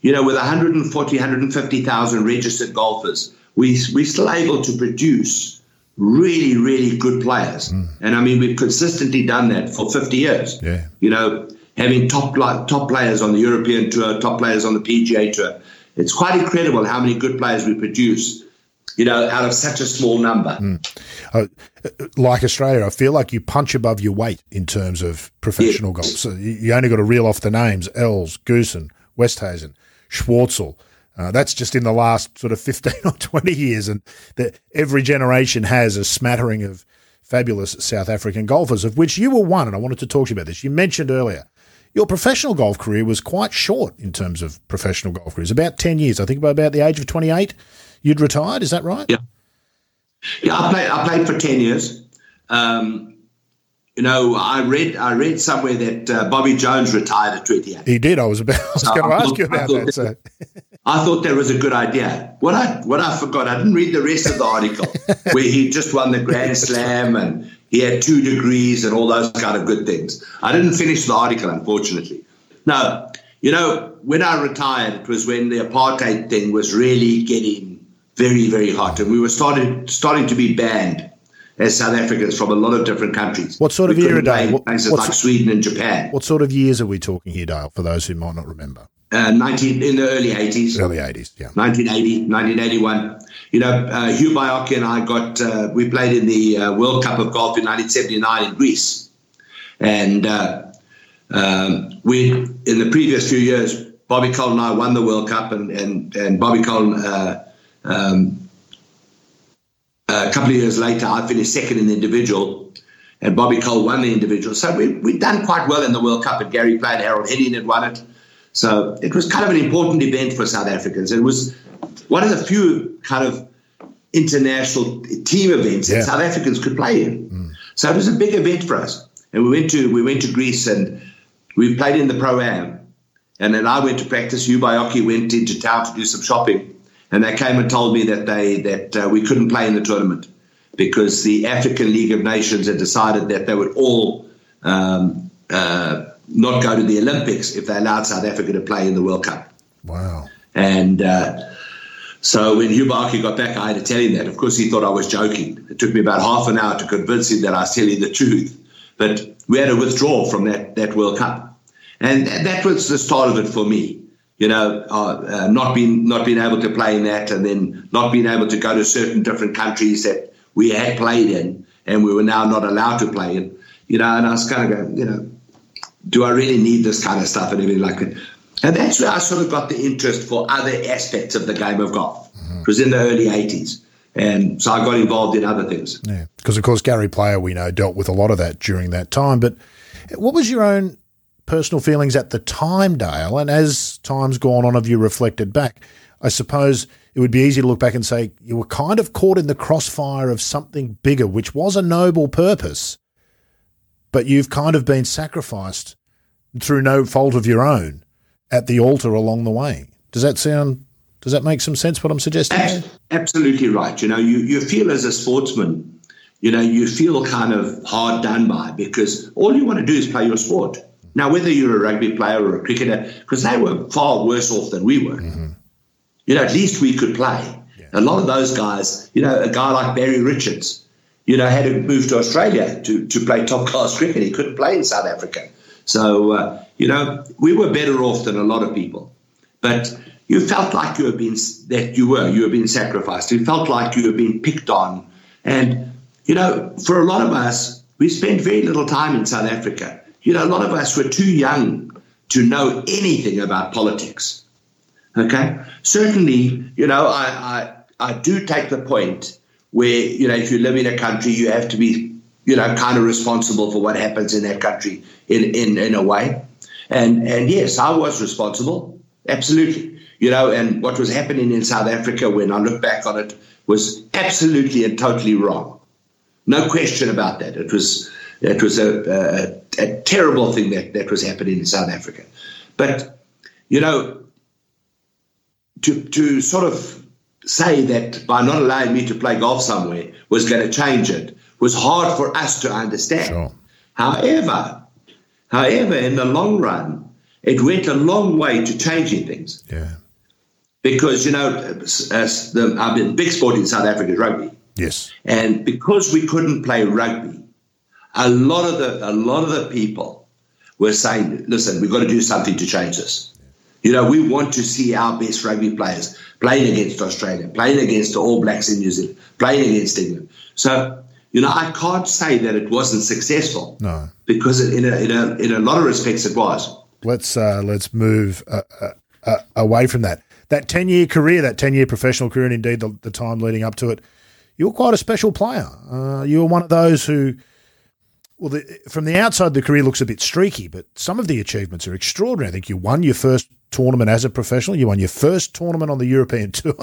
you know, with 140, 150,000 registered golfers, we, we're still able to produce really, really good players. Mm. And I mean, we've consistently done that for 50 years. Yeah. You know, having top top players on the European tour, top players on the PGA tour. It's quite incredible how many good players we produce, you know, out of such a small number. Mm. Uh, like Australia, I feel like you punch above your weight in terms of professional yeah. golf. So you only got to reel off the names: Els, Goosen, Oosthuizen, Schwartzel. Uh, that's just in the last sort of 15 or 20 years. And that every generation has a smattering of fabulous South African golfers, of which you were one. And I wanted to talk to you about this. You mentioned earlier your professional golf career was quite short in terms of professional golf careers, about 10 years. I think by about the age of 28, you'd retired. Is that right? Yeah. Yeah, I played, I played for 10 years. Um, you know, I read I read somewhere that uh, Bobby Jones retired at 28. He did. I was about. I was so going to ask you about that. So. I thought that was a good idea. What I what I forgot, I didn't read the rest of the article where he just won the Grand Slam and he had two degrees and all those kind of good things. I didn't finish the article, unfortunately. No, you know, when I retired, it was when the apartheid thing was really getting very, very hot, and we were starting starting to be banned as South Africans from a lot of different countries. What sort of we era, Dale? Places like Sweden and Japan. What sort of years are we talking here, Dale, for those who might not remember? Uh, 19, in the early 80s. Early 80s, yeah. 1980, 1981. You know, uh, Hugh Baiocchi and I got, uh, we played in the uh, World Cup of Golf in 1979 in Greece. And uh, um, we, in the previous few years, Bobby Cole and I won the World Cup, and, and, and Bobby Cole, uh, um, a couple of years later, I finished second in the individual, and Bobby Cole won the individual. So we, we'd done quite well in the World Cup, and Gary played, Harold Henning had won it. So it was kind of an important event for South Africans. It was one of the few kind of international team events yeah. that South Africans could play in. Mm. So it was a big event for us. And we went to we went to Greece and we played in the pro am. And then I went to practice. Hugh went into town to do some shopping, and they came and told me that they that uh, we couldn't play in the tournament because the African League of Nations had decided that they would all um, uh, not go to the Olympics if they allowed South Africa to play in the World Cup. Wow. And uh, so when Baiocchi got back, I had to tell him that. Of course, he thought I was joking. It took me about half an hour to convince him that I was telling the truth. But we had to withdraw from that, that World Cup. And that was the start of it for me. You know, uh, uh, not being not being able to play in that, and then not being able to go to certain different countries that we had played in, and we were now not allowed to play in. You know, and I was kind of going, you know, do I really need this kind of stuff and everything like that? And that's where I sort of got the interest for other aspects of the game of golf. Mm-hmm. It was in the early 80s. And so I got involved in other things. Yeah, because of course Gary Player, we know, dealt with a lot of that during that time. But what was your own personal feelings at the time, Dale? And as time's gone on, have you reflected back? I suppose it would be easy to look back and say you were kind of caught in the crossfire of something bigger, which was a noble purpose, but you've kind of been sacrificed through no fault of your own at the altar along the way. Does that sound? Does that make some sense? What I'm suggesting? Absolutely right. You know, you, you feel as a sportsman, you know, you feel kind of hard done by because all you want to do is play your sport. Now, whether you're a rugby player or a cricketer, because they were far worse off than we were. Mm-hmm. You know, at least we could play. Yeah. A lot of those guys, you know, a guy like Barry Richards, you know, had to move to Australia to, to play top class cricket. He couldn't play in South Africa. So, uh, you know, we were better off than a lot of people. But you felt like you were being, that you were, you were been sacrificed. You felt like you were being picked on. And, you know, for a lot of us, we spent very little time in South Africa. You know, a lot of us were too young to know anything about politics. Okay? Certainly, you know, I, I, I do take the point where, you know, if you live in a country, you have to be you know, kind of responsible for what happens in that country in, in, in a way. And, and yes, I was responsible, absolutely. You know, and what was happening in South Africa when I look back on it was absolutely and totally wrong. No question about that. It was, it was a, a, terrible thing that, that was happening in South Africa. But, you know, to, to sort of say that by not allowing me to play golf somewhere was going to change it was hard for us to understand. Sure. However, however, in the long run, it went a long way to changing things. Yeah. Because you know, as the I mean, big sport in South Africa is rugby. Yes. And because we couldn't play rugby, a lot of the a lot of the people were saying, "Listen, we've got to do something to change this." You know, we want to see our best rugby players playing against Australia, playing against the All Blacks in New Zealand, playing against England. So you know, I can't say that it wasn't successful. No, because in a in a in a lot of respects it was. Let's uh, let's move uh, uh, uh away from that. That ten year career, that ten year professional career, and indeed the, the, time leading up to it, you were quite a special player. Uh, you were one of those who. Well, the, from the outside, the career looks a bit streaky, but some of the achievements are extraordinary. I think you won your first tournament as a professional. You won your first tournament on the European Tour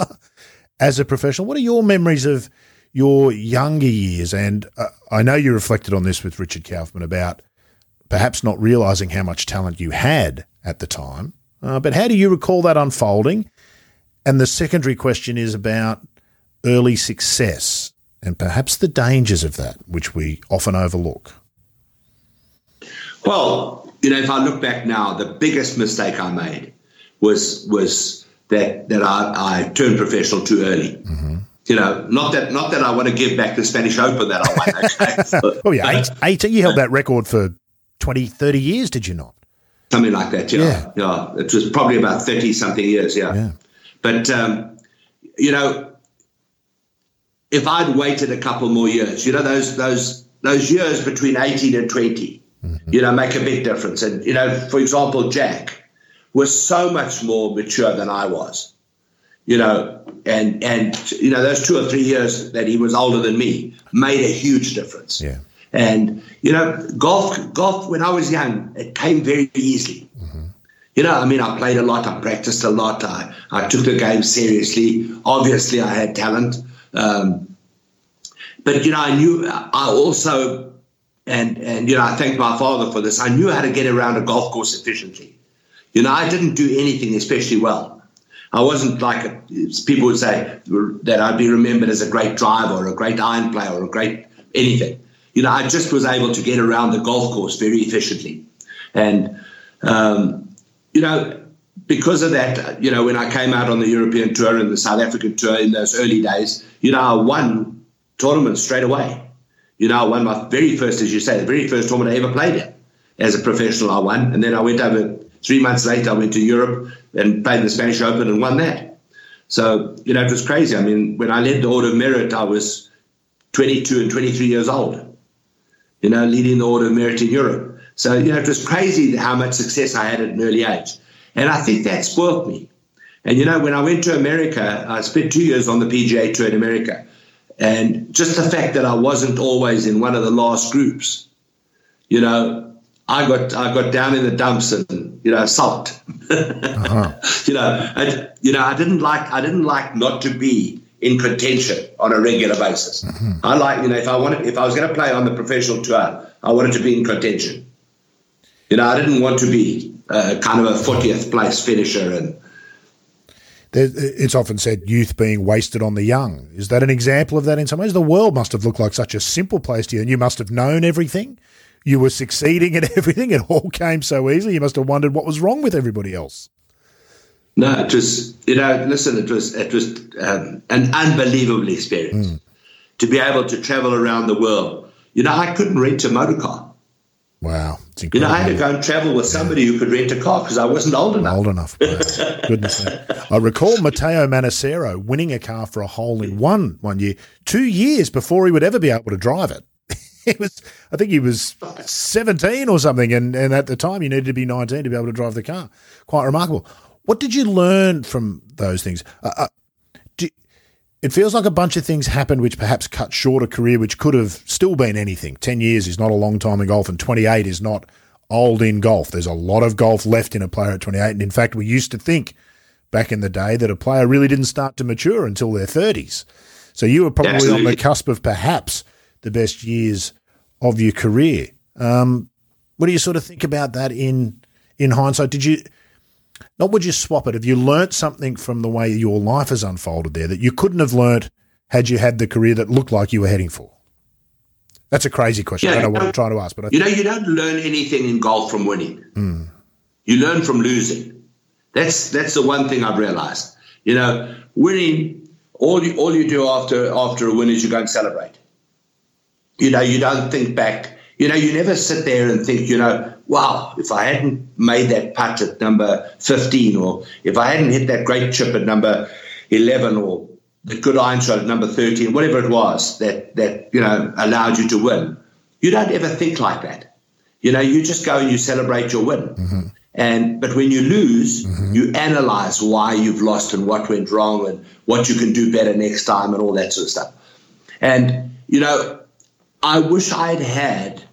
as a professional. What are your memories of your younger years, and uh, I know you reflected on this with Richard Kaufman about perhaps not realizing how much talent you had at the time. Uh, but how do you recall that unfolding? And the secondary question is about early success and perhaps the dangers of that, which we often overlook. Well, you know, if I look back now, the biggest mistake I made was was that that I, I turned professional too early. Mm-hmm. You know, not that not that I want to give back the Spanish Open that I won. oh yeah, eight, eight, you held that record for 20, 30 years, did you not? Something like that. Yeah, yeah. yeah. It was probably about thirty something years. Yeah, yeah. but um, you know, if I'd waited a couple more years, you know, those those those years between eighteen and 20 mm-hmm. you know, make a big difference. And you know, for example, Jack was so much more mature than I was. You know, and and you know, those two or three years that he was older than me made a huge difference. Yeah. And you know, golf golf when I was young, it came very easily. Mm-hmm. You know, I mean, I played a lot, I practiced a lot, I, I took the game seriously. Obviously, I had talent. Um, but, you know, I knew, I also, and, and, you know, I thank my father for this, I knew how to get around a golf course efficiently. You know, I didn't do anything especially well. I wasn't like a, people would say that I'd be remembered as a great driver or a great iron player or a great anything. You know, I just was able to get around the golf course very efficiently. And, um, you know, because of that, you know, when I came out on the European tour and the South African tour in those early days, you know, I won tournaments straight away. You know, I won my very first, as you say, the very first tournament I ever played in as a professional. I won, and then I went over three months later. I went to Europe and played the Spanish Open and won that. So you know, it was crazy. I mean, when I led the Order of Merit, I was 22 and 23 years old. You know, leading the Order of Merit in Europe. So you know, it was crazy how much success I had at an early age. And I think that spoiled me. And you know, when I went to America, I spent two years on the PGA Tour in America. And just the fact that I wasn't always in one of the last groups, you know, I got I got down in the dumps and you know sulked. uh-huh. You know, and you know I didn't like I didn't like not to be in contention on a regular basis. Mm-hmm. I like you know if I wanted if I was going to play on the professional tour, I wanted to be in contention. You know, I didn't want to be uh, kind of a 40th place finisher. And it's often said youth being wasted on the young. Is that an example of that in some ways? The world must have looked like such a simple place to you, and you must have known everything. You were succeeding at everything. It all came so easily. You must have wondered what was wrong with everybody else. No, it was you know. Listen, it was it was um, an unbelievable experience mm. to be able to travel around the world. You know, I couldn't rent a motor car. Wow. You know, I had to go and travel with somebody who could rent a car because I wasn't old enough. Old enough. Goodness me. I recall Matteo Manassero winning a car for a hole in one one year, two years before he would ever be able to drive it. He was, I think he was 17 or something, and, and at the time you needed to be 19 to be able to drive the car. Quite remarkable. What did you learn from those things? Uh, it feels like a bunch of things happened which perhaps cut short a career which could have still been anything. 10 years is not a long time in golf, and 28 is not old in golf. There's a lot of golf left in a player at 28. And in fact, we used to think back in the day that a player really didn't start to mature until their 30s. So you were probably Absolutely. on the cusp of perhaps the best years of your career. Um, what do you sort of think about that in in hindsight? Did you not would you swap it? Have you learnt something from the way your life has unfolded there that you couldn't have learnt had you had the career that looked like you were heading for? That's a crazy question. Yeah, I don't know what I'm trying to ask, but I you know, you don't learn anything in golf from winning. Mm. You learn from losing. That's that's the one thing I've realized. You know, winning all you all you do after after a win is you go and celebrate. You know, you don't think back. You know, you never sit there and think, you know, wow, if I hadn't made that putt at number 15, or if I hadn't hit that great chip at number 11, or the good iron shot at number 13, whatever it was that, that you know, allowed you to win, you don't ever think like that. You know, you just go and you celebrate your win. Mm-hmm. And but when you lose, mm-hmm. you analyze why you've lost and what went wrong and what you can do better next time and all that sort of stuff. And you know, I wish I'd had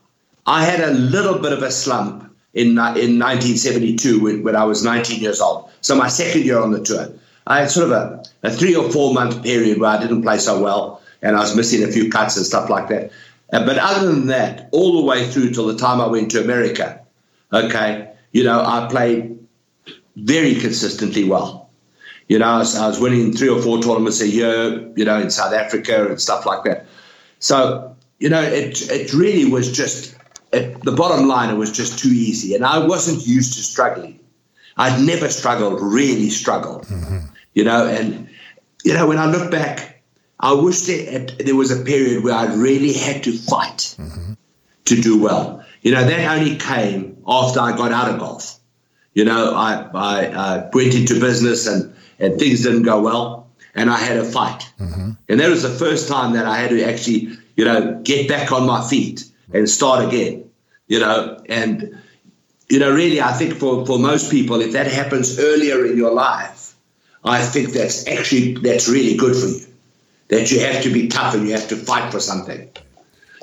I had a little bit of a slump in in 1972 when, when I was 19 years old. So my second year on the tour, I had sort of a, a three or four month period where I didn't play so well, and I was missing a few cuts and stuff like that. Uh, but other than that, all the way through till the time I went to America, okay, you know, I played very consistently well. You know, I was, I was winning three or four tournaments a year, you know, in South Africa and stuff like that. So, you know, it, it really was just, it, the bottom line, it was just too easy. And I wasn't used to struggling. I'd never struggled, really struggled, mm-hmm. you know, and, you know, when I look back, I wish there, there was a period where I really had to fight mm-hmm. to do well. You know, that only came after I got out of golf. You know, I, I, I went into business and, and things didn't go well, and I had a fight. Mm-hmm. And that was the first time that I had to actually, you know, get back on my feet and start again. You know, and you know, really, I think for, for most people, if that happens earlier in your life, I think that's actually that's really good for you. That you have to be tough and you have to fight for something.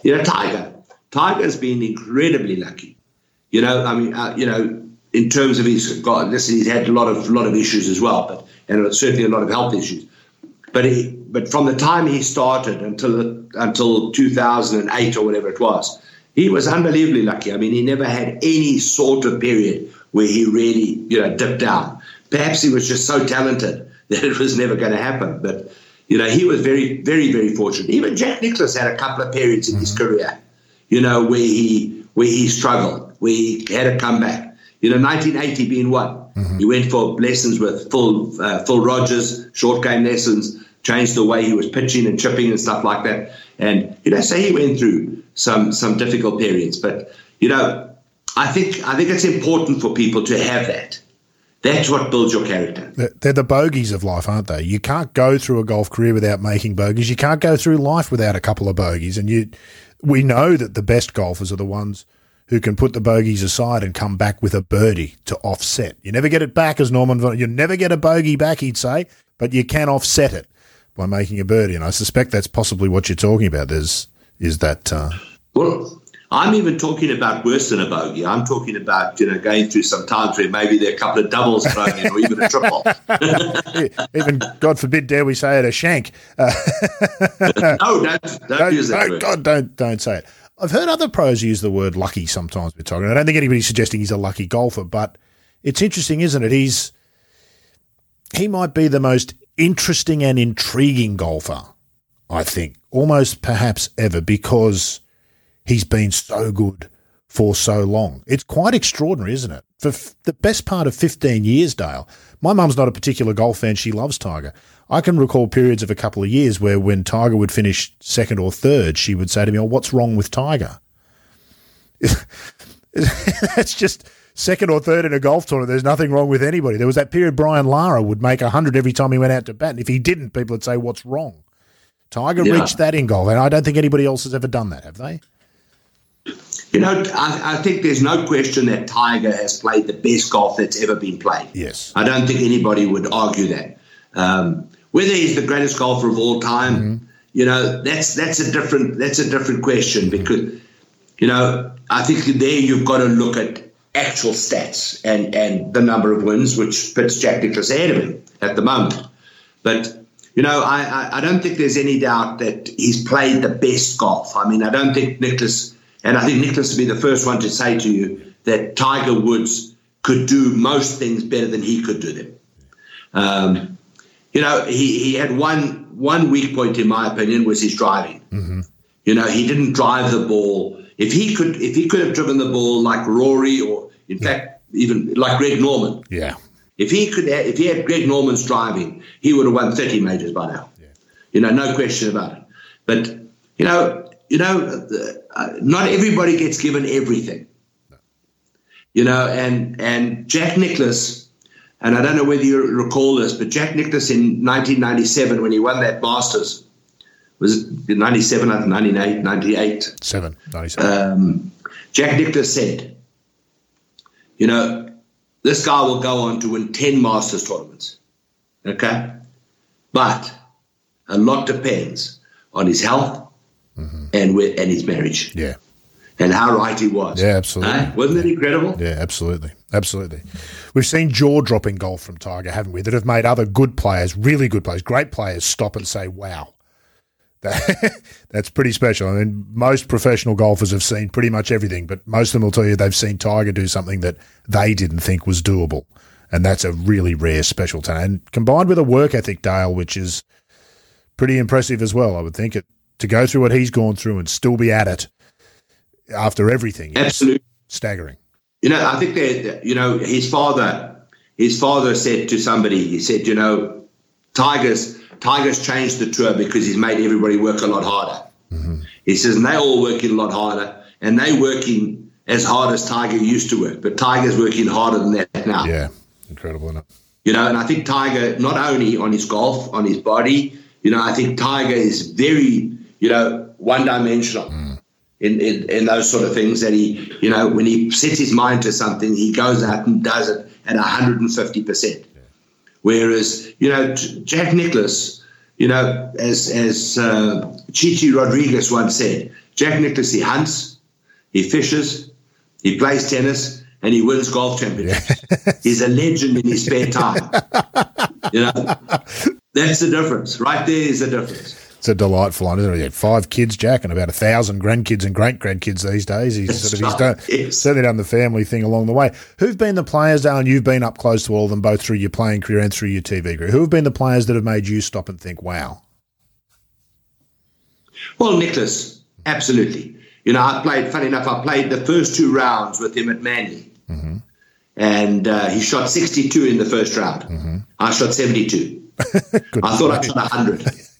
You know, Tiger, Tiger's been incredibly lucky. You know, I mean, uh, you know, in terms of his God, listen, he's had a lot of lot of issues as well, but and certainly a lot of health issues. But he, but from the time he started until until 2008 or whatever it was, he was unbelievably lucky. I mean, he never had any sort of period where he really, you know, dipped down. Perhaps he was just so talented that it was never going to happen. But you know, he was very, very, very fortunate. Even Jack Nicklaus had a couple of periods in mm-hmm. his career, you know, where he where he struggled, where he had a comeback you know, 1980 being what? Mm-hmm. He went for lessons with Phil, uh, Phil Rodgers, short game lessons, changed the way he was pitching and chipping and stuff like that. And, you know, so he went through some, some difficult periods. But, you know, I think, I think it's important for people to have that. That's what builds your character. They're the bogeys of life, aren't they? You can't go through a golf career without making bogeys. You can't go through life without a couple of bogeys. And you, we know that the best golfers are the ones – who can put the bogeys aside and come back with a birdie to offset. You never get it back, as Norman, you never get a bogey back, he'd say, but you can offset it by making a birdie. And I suspect that's possibly what you're talking about. There's is that. Uh, well, I'm even talking about worse than a bogey. I'm talking about you know going through some times where maybe there are a couple of doubles thrown in, or even a triple. even God forbid, dare we say it, a shank. no, don't, don't, don't use that. God, don't don't say it. I've heard other pros use the word lucky sometimes with Tiger. I don't think anybody's suggesting he's a lucky golfer, but it's interesting, isn't it? He's he might be the most interesting and intriguing golfer, I think, almost perhaps ever, because he's been so good for so long. It's quite extraordinary, isn't it? For f- the best part of 15 years, Dale. My mum's not a particular golf fan. She loves Tiger. I can recall periods of a couple of years where when Tiger would finish second or third, she would say to me, Oh, what's wrong with Tiger? That's just second or third in a golf tournament. There's nothing wrong with anybody. There was that period Brian Lara would make 100 every time he went out to bat. And if he didn't, people would say, What's wrong? Tiger yeah. reached that in golf. And I don't think anybody else has ever done that, have they? You know, I, I, think there's no question that Tiger has played the best golf that's ever been played. Yes. I don't think anybody would argue that. Um, whether he's the greatest golfer of all time, mm-hmm. you know, that's that's a different that's a different question because, you know, I think there you've got to look at actual stats and and the number of wins, which puts Jack Nicklaus ahead of him at the moment. But you know, I, I, I don't think there's any doubt that he's played the best golf. I mean, I don't think Nicklaus, and I think Nicklaus would be the first one to say to you that Tiger Woods could do most things better than he could do them. Um, you know, he, he had one one weak point in my opinion was his driving. Mm-hmm. You know, he didn't drive the ball. If he could, if he could have driven the ball like Rory, or in yeah. fact even like Greg Norman, yeah. If he could, if he had Greg Norman's driving, he would have won thirty majors by now. Yeah. You know, no question about it. But you know, you know, uh, not everybody gets given everything. No. You know, and and Jack Nicklaus and I don't know whether you recall this, but Jack Nicklaus in 1997, when he won that Masters, was it 97, 98, 98? 7, 97. Um, Jack Nicklaus said, you know, this guy will go on to win 10 Masters tournaments. Okay? But a lot depends on his health mm-hmm. and, with, and his marriage. Yeah and how right he was. Yeah, absolutely. Uh, wasn't it incredible? Yeah, absolutely. Absolutely. We've seen jaw dropping golf from Tiger, haven't we? That have made other good players, really good players, great players stop and say, wow, That's pretty special. I mean, most professional golfers have seen pretty much everything, but most of them will tell you they've seen Tiger do something that they didn't think was doable. And that's a really rare, special talent. And combined with a work ethic, Dale, which is pretty impressive as well, I would think. It, to go through what he's gone through and still be at it after everything. Absolutely. Staggering. You know, I think that, you know, his father, his father said to somebody, he said, you know, Tigers Tigers changed the tour because he's made everybody work a lot harder. Mm-hmm. He says, and they're all working a lot harder, and they're working as hard as Tiger used to work, but Tiger's working harder than that now. Yeah, incredible, isn't? You know, and I think Tiger, not only on his golf, on his body, you know, I think Tiger is very, you know, one dimensional. Mm. In, in, in, those sort of things that he, you know, when he sets his mind to something, he goes out and does it at 150%. Whereas, you know, Jack Nicklaus, you know, as as uh, Chi Chi Rodriguez once said, Jack Nicklaus he hunts, he fishes, he plays tennis, and he wins golf championships. He's a legend in his spare time. you know, that's the difference. Right there is the difference it's a delightful one, isn't it? He had five kids, Jack, and about a thousand grandkids and great grandkids these days. He's, sort of, he's done, yes. certainly done the family thing along the way. Who've been the players, Dale, you've been up close to all of them, both through your playing career and through your TV career? Who have been the players that have made you stop and think, wow? Well, Nicklaus, absolutely. You know, I played, funny enough, I played the first two rounds with him at Manly. Mm-hmm. And uh, he shot 62 in the first round. Mm-hmm. I shot 72. I thought I shot 100.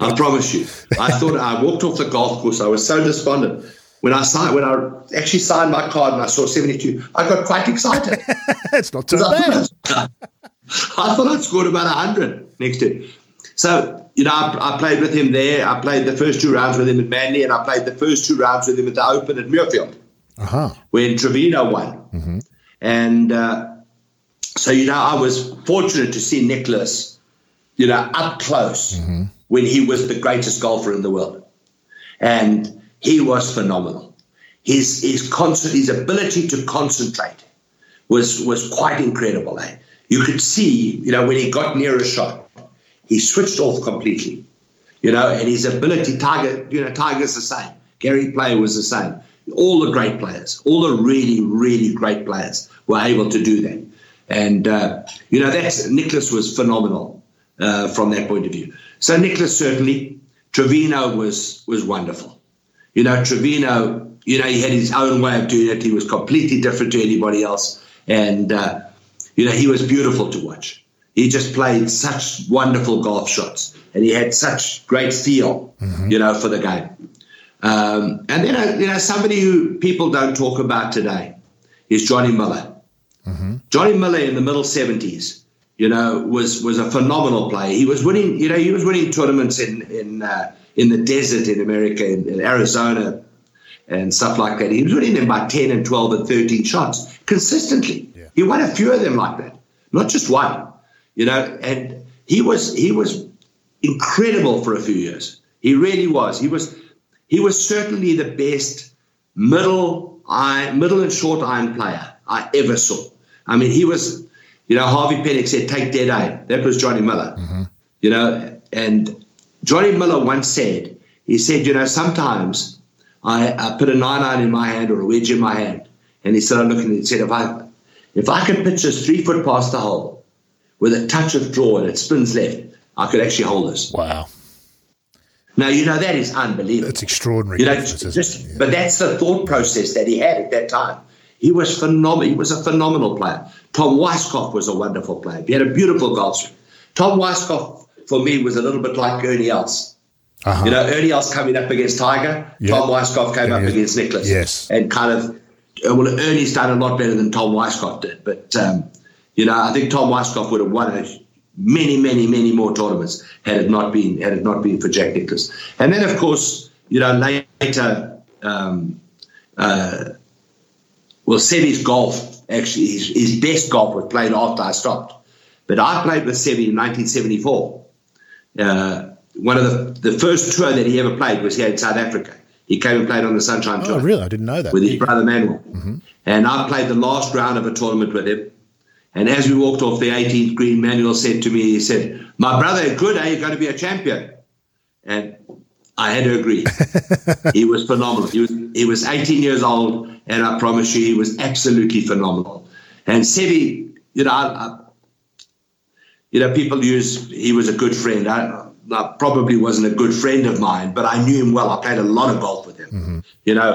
I promise you. I thought I walked off the golf course. I was so despondent. When I signed, when I actually signed my card and I saw 72, I got quite excited. it's not too bad. I, I thought I'd scored about 100 next to So, you know, I, I, played with him there. I played the first two rounds with him at Manly, and I played the first two rounds with him at the Open at Muirfield, uh-huh. when Trevino won. Mm-hmm. And uh, so, you know, I was fortunate to see Nicklaus, you know, up close. Mm-hmm when he was the greatest golfer in the world. And he was phenomenal. His, his, his ability to concentrate was, was quite incredible. Eh? You could see, you know, when he got near a shot, he switched off completely. You know, and his ability, Tiger, you know, Tiger's the same. Gary Player was the same. All the great players, all the really, really great players were able to do that. And, uh, you know, that's Nicklaus was phenomenal uh, from that point of view. So Nicklaus, certainly, Trevino was was wonderful. You know, Trevino, you know, he had his own way of doing it. He was completely different to anybody else, and uh, you know, he was beautiful to watch. He just played such wonderful golf shots, and he had such great feel, mm-hmm. you know, for the game. Um, and then, uh, you know, somebody who people don't talk about today is Johnny Miller. Mm-hmm. Johnny Miller in the middle seventies you know, was was a phenomenal player. He was winning, you know, he was winning tournaments in in uh, in the desert in America, in, in, Arizona, and stuff like that. He was winning them by ten and twelve and thirteen shots consistently. Yeah. He won a few of them like that, not just one. You know, and he was he was incredible for a few years. He really was. He was he was certainly the best middle iron, middle and short iron player I ever saw. I mean, he was you know, Harvey Penick said, take dead aim. That was Johnny Miller. Mm-hmm. You know, and Johnny Miller once said, he said, you know, sometimes I, I put a nine iron in my hand or a wedge in my hand. And he started looking and he said, if I if I could pitch this three foot past the hole with a touch of draw and it spins left, I could actually hold this. Wow. Now, you know, that is unbelievable. That's extraordinary. You know, just, yeah. But that's the thought process that he had at that time. He was phenomenal. He was a phenomenal player. Tom Weiskopf was a wonderful player. He had a beautiful golf swing. Tom Weiskopf, for me, was a little bit like Ernie Els. Uh-huh. You know, Ernie Els coming up against Tiger. Yep. Tom Weiskopf came yeah, up yeah. against Nicklaus. Yes. And kind of, well, Ernie's done a lot better than Tom Weiskopf did. But, um, you know, I think Tom Weiskopf would have won many, many, many more tournaments had it not been had it not been for Jack Nicklaus. And then, of course, you know, later, um, uh, well, Seve's golf, actually, his, his best golf was played after I stopped. But I played with Seve in 1974. Uh, one of the, the first tour that he ever played was here in South Africa. He came and played on the Sunshine oh, Tour. Oh, really? I didn't know that. With his brother Manuel. Mm-hmm. And I played the last round of a tournament with him. And as we walked off the 18th green, Manuel said to me, he said, My brother, good, are you going to be a champion? And I had to agree. he was phenomenal. He was he was 18 years old, and I promise you, he was absolutely phenomenal. And Seve, you know, I, I, you know, people use he was a good friend. I, I, probably wasn't a good friend of mine, but I knew him well. I played a lot of golf with him. Mm-hmm. You know,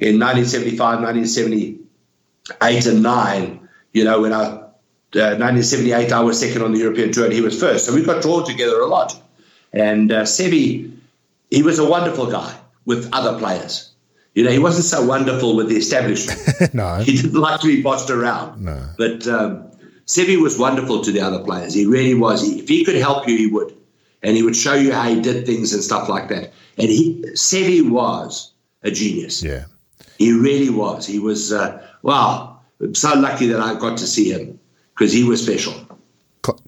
in 1975, 1978, and nine. You know, when I 1978, uh, I was second on the European Tour and he was first. So we got drawn together a lot. And uh, Seve, he was a wonderful guy with other players. You know, he wasn't so wonderful with the establishment. no. He didn't like to be bossed around. No. But um, Seve was wonderful to the other players. He really was. He, if he could help you, he would. And he would show you how he did things and stuff like that. And he, Seve was a genius. Yeah. He really was. He was, uh, wow, I'm so lucky that I got to see him because he was special.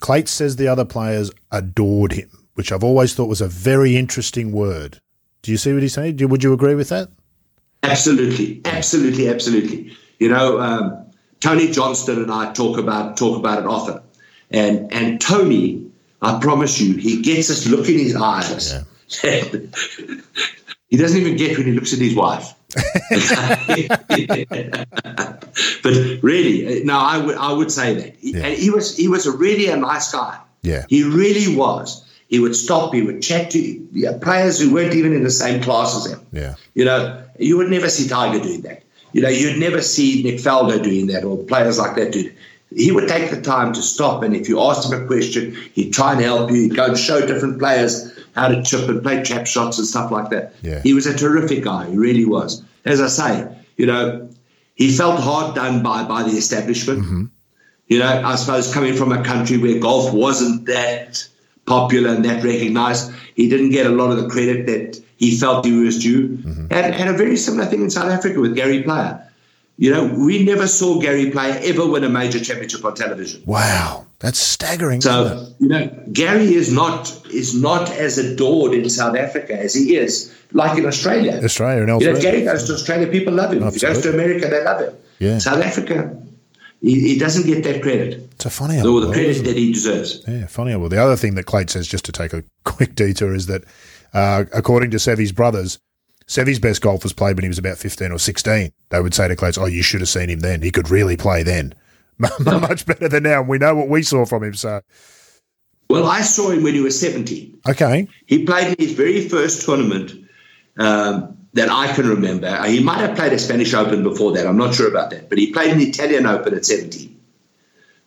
Clates says the other players adored him, which I've always thought was a very interesting word. Do you see what he's saying? Would you agree with that? Absolutely, absolutely, absolutely. You know, um, Tony Johnstone and I talk about talk about it often, and and Tony, I promise you, he gets us look in his eyes. Yeah. he doesn't even get when he looks at his wife. but really, no, I would I would say that. He, yeah. he was he was a really a nice guy. Yeah, he really was. He would stop. He would chat to yeah, players who weren't even in the same class as him. Yeah, you know, you would never see Tiger doing that. You know, you'd never see Nick Faldo doing that or players like that do. He would take the time to stop, and if you asked him a question, he'd try and help you. He'd go and show different players how to chip and play trap shots and stuff like that. Yeah. He was a terrific guy. He really was. As I say, you know, he felt hard done by by the establishment. Mm-hmm. You know, I suppose coming from a country where golf wasn't that popular and that recognized, he didn't get a lot of the credit that he felt he was due. Mm-hmm. And, and a very similar thing in South Africa with Gary Player. You know, we never saw Gary Player ever win a major championship on television. Wow, that's staggering. So you know, Gary is not is not as adored in South Africa as he is like in Australia. Australia and elsewhere. You know, Gary goes to Australia, people love him. Absolutely. If he goes to America, they love him. Yeah. South Africa, he, he doesn't get that credit. It's a funny or the credit that he deserves. Yeah, funny. Well, the other thing that Clate says, just to take a quick detour, is that uh, according to Seve's brothers, Seve's best golf was played when he was about 15 or 16. They would say to Clates, oh, you should have seen him then. He could really play then. Much better than now. And we know what we saw from him. So, Well, I saw him when he was 17. Okay. He played in his very first tournament um, that I can remember. He might have played a Spanish Open before that. I'm not sure about that. But he played an Italian Open at 17.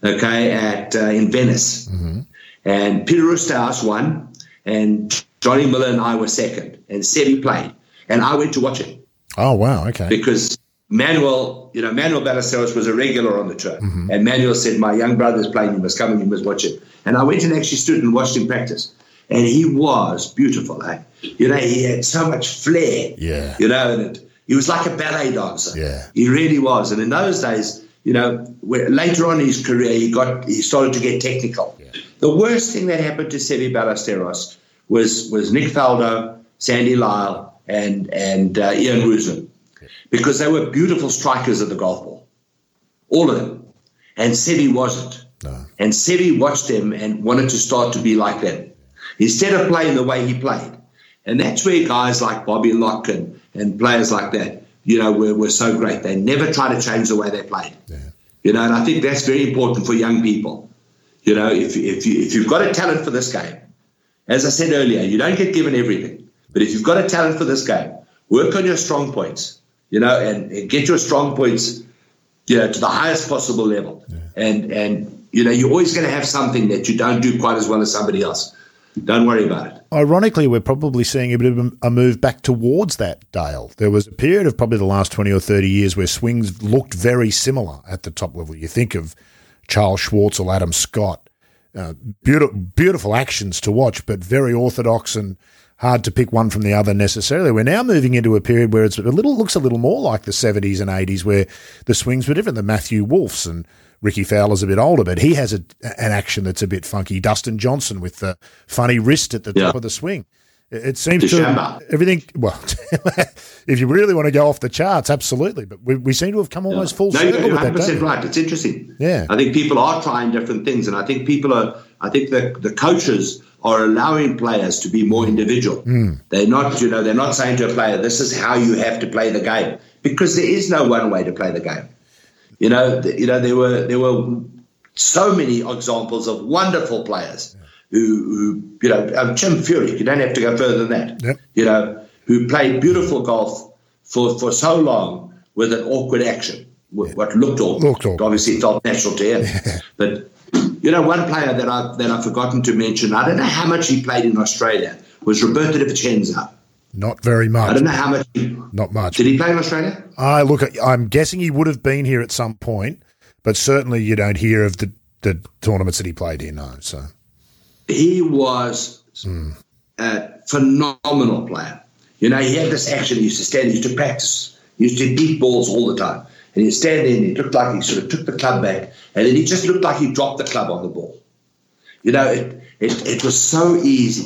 Okay, at uh, in Venice. Mm-hmm. And Peter Oosterhuis won. And Johnny Miller and I were second. And Seve played and I went to watch it. Oh wow, okay. Because Manuel, you know, Manuel Ballesteros was a regular on the tour, mm-hmm. and Manuel said, "My young brother's playing. You must come and you must watch it." And I went and actually stood and watched him practice, and he was beautiful. Eh? You know, he had so much flair. Yeah. You know, and it, he was like a ballet dancer. Yeah. He really was. And in those days, you know, where, later on in his career, he got he started to get technical. Yeah. The worst thing that happened to Seve Ballesteros was was Nick Faldo, Sandy Lyle, and and uh, Ian Woosnam, because they were beautiful strikers of the golf ball, all of them, and Seve wasn't. No. And Seve watched them and wanted to start to be like them, instead of playing the way he played. And that's where guys like Bobby Locke and, and players like that, you know, were, were so great. They never try to change the way they played. Yeah. You know, and I think that's very important for young people. You know, if, if, you, if you've got a talent for this game, as I said earlier, you don't get given everything. But if you've got a talent for this game, work on your strong points, you know, and, and get your strong points, you know, to the highest possible level. Yeah. And and you know, you're always going to have something that you don't do quite as well as somebody else. Don't worry about it. Ironically, we're probably seeing a bit of a move back towards that, Dale. There was a period of probably the last 20 or 30 years where swings looked very similar at the top level. You think of Charles Schwartzel, Adam Scott, uh, beautiful, beautiful actions to watch, but very orthodox and hard to pick one from the other necessarily. We're now moving into a period where it's a little looks a little more like the 70s and 80s, where the swings were different. The Matthew Wolffs and Rickie Fowler's a bit older, but he has a, an action that's a bit funky. Dustin Johnson with the funny wrist at the Yeah. top of the swing. It it seems DeChambeau. to everything. Well, if you really want to go off the charts, absolutely. But we, we seem to have come almost full No, circle you're 100 don't percent right. It's interesting. Yeah. I think people are trying different things, and I think people are. I think the the coaches are allowing players to be more individual. Mm. They're not, you know, they're not saying to a player, "This is how you have to play the game," because there is no one way to play the game. You know, you know, there were there were so many examples of wonderful players who, who you know, um, Jim Furyk. You don't have to go further than that. Yep. You know, who played beautiful golf for for so long with an awkward action, wh- what looked awkward. Looked awkward. Obviously, it felt natural to him, but. You know, one player that I've that I've forgotten to mention. I don't know how much he played in Australia. Was Roberto De Vicenzo. Not very much. I don't know how much. Not much. did he play in Australia? I look. At, I'm guessing he would have been here at some point, but certainly you don't hear of the the tournaments that he played in. No, so he was a phenomenal player. You know, he had this action. He used to stand. He used to practice. He used to beat balls all the time. And he'd stand there and he looked like he sort of took the club back, and then he just looked like he dropped the club on the ball. You know, it it, it was so easy,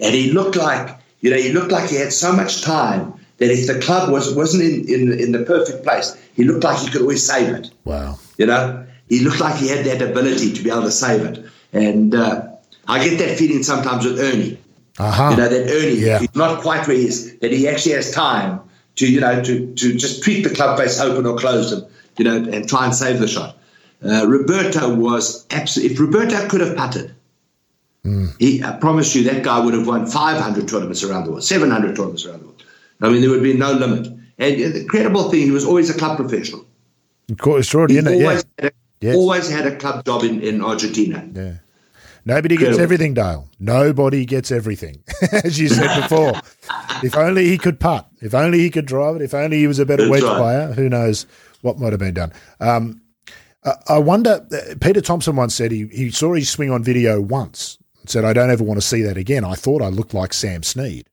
and he looked like you know he looked like he had so much time that if the club was wasn't in in, in the perfect place, he looked like he could always save it. wow. You know, he looked like he had that ability to be able to save it. And uh, I get that feeling sometimes with Ernie. Aha. You know, that Ernie, Yeah. he's not quite where he is, that he actually has time to, you know, to, to just treat the club face open or close them, you know, and try and save the shot. Uh, Roberto was absolutely, if Roberto could have putted, he, I promise you that guy would have won 500 tournaments around the world, 700 tournaments around the world. I mean, there would be no limit. And the incredible thing, he was always a club professional. Of course, It's He isn't it? Yeah. always, had a, Yes. always had a club job in, in Argentina. Yeah. Nobody gets Incredible. everything, Dale. Nobody gets everything, as you said before. if only he could putt. If only he could drive it. If only he was a better That's wedge right. player. Who knows what might have been done. Um, I- I wonder. uh, Peter Thomson once said he, he saw his swing on video once. Said, "I don't ever want to see that again." I thought I looked like Sam Snead.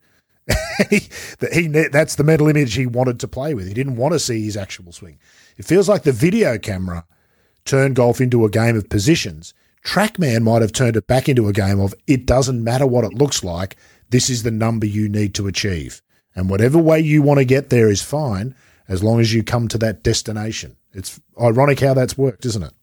he, he that's the mental image he wanted to play with. He didn't want to see his actual swing. It feels like the video camera turned golf into a game of positions. Trackman might have turned it back into a game of it doesn't matter what it looks like. This is the number you need to achieve. And whatever way you want to get there is fine as long as you come to that destination. It's ironic how that's worked, isn't it?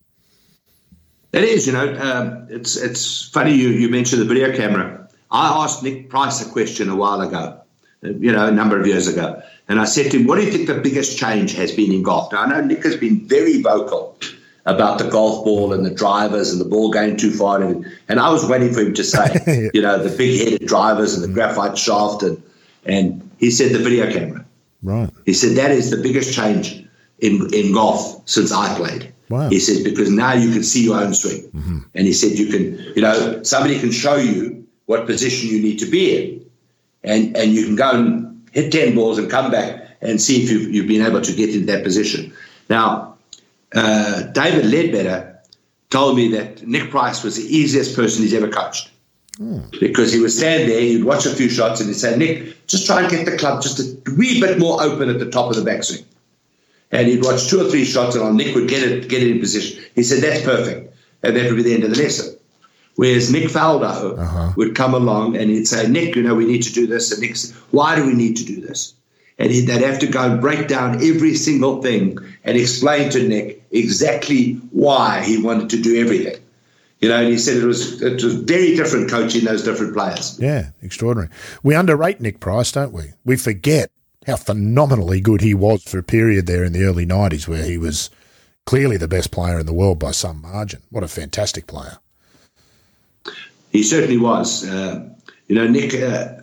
It is, you know, um, it's it's funny you, you mentioned the video camera. I asked Nick Price a question a while ago, uh, you know, a number of years ago, and I said to him, "What do you think the biggest change has been in golf?" Now I know Nick has been very vocal about the golf ball and the drivers and the ball going too far, and, and I was waiting for him to say, you know, the big-headed drivers and the graphite shaft, and and he said the video camera. Right. He said that is the biggest change in, in golf since I played. Wow. He says because now you can see your own swing, and he said you can, you know, somebody can show you what position you need to be in, and and you can go and hit ten balls and come back and see if you've, you've been able to get in that position. Now, uh, David Ledbetter told me that Nick Price was the easiest person he's ever coached because he would stand there, he'd watch a few shots, and he'd say, Nick, just try and get the club just a wee bit more open at the top of the backswing. And he'd watch two or three shots, and Nick would get it, get it in position. He said, that's perfect. And that would be the end of the lesson. Whereas Nick Faldo uh-huh. would come along and he'd say, Nick, you know, we need to do this. And Nick said, why do we need to do this? And he'd, they'd have to go and break down every single thing and explain to Nick exactly why he wanted to do everything. You know, and he said it was it was very different coaching those different players. Yeah, extraordinary. We underrate Nick Price, don't we? We forget how phenomenally good he was for a period there in the early 90s where he was clearly the best player in the world by some margin. What a fantastic player. He certainly was. Uh, you know, Nick. Uh,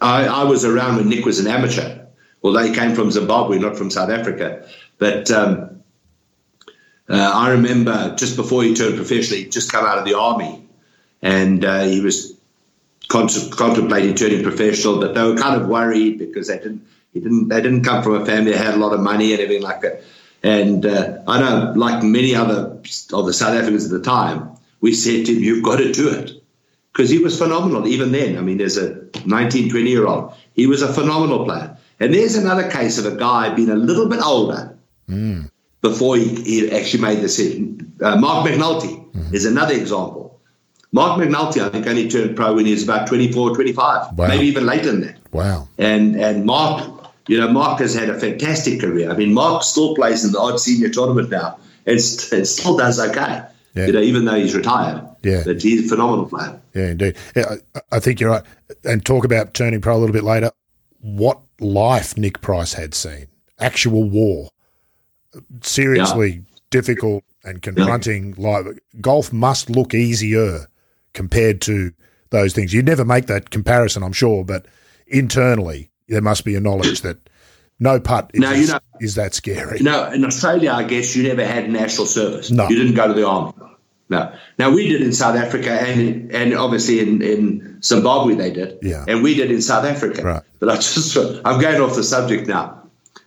I, I was around when Nick was an amateur, although he came from Zimbabwe, not from South Africa. But um, uh, I remember just before he turned professional, he'd just come out of the army, and uh, he was contemplating turning professional. But they were kind of worried because they didn't. He didn't. They didn't come from a family that had a lot of money and everything like that. And uh, I know, like many other of the South Africans at the time, we said to him, "You've got to do it," because he was phenomenal even then. I mean, as a 19, 20 year old, he was a phenomenal player. And there's another case of a guy being a little bit older before he, he actually made the decision. Uh, Mark McNulty is another example. Mark McNulty, I think, only turned pro when he was about 24, 25, Wow. maybe even later than that. Wow. And and Mark, you know, Mark has had a fantastic career. I mean, Mark still plays in the odd senior tournament now, and, st- and still does okay. Yeah. You know, even though he's retired. Yeah. But he's a phenomenal player. Yeah, indeed. Yeah, I, I think you're right. And talk about turning pro a little bit later. What life Nick Price had seen. Actual war. Seriously Yeah. difficult and confronting life. Golf must look easier compared to those things. You'd never make that comparison, I'm sure, but internally there must be a knowledge that no putt is, you know- is that scary. No, in Australia, I guess you never had national service. No. You didn't go to the army. No. Now we did in South Africa and and obviously in, in Zimbabwe they did. Yeah. And we did in South Africa. Right. But I just I'm going off the subject now.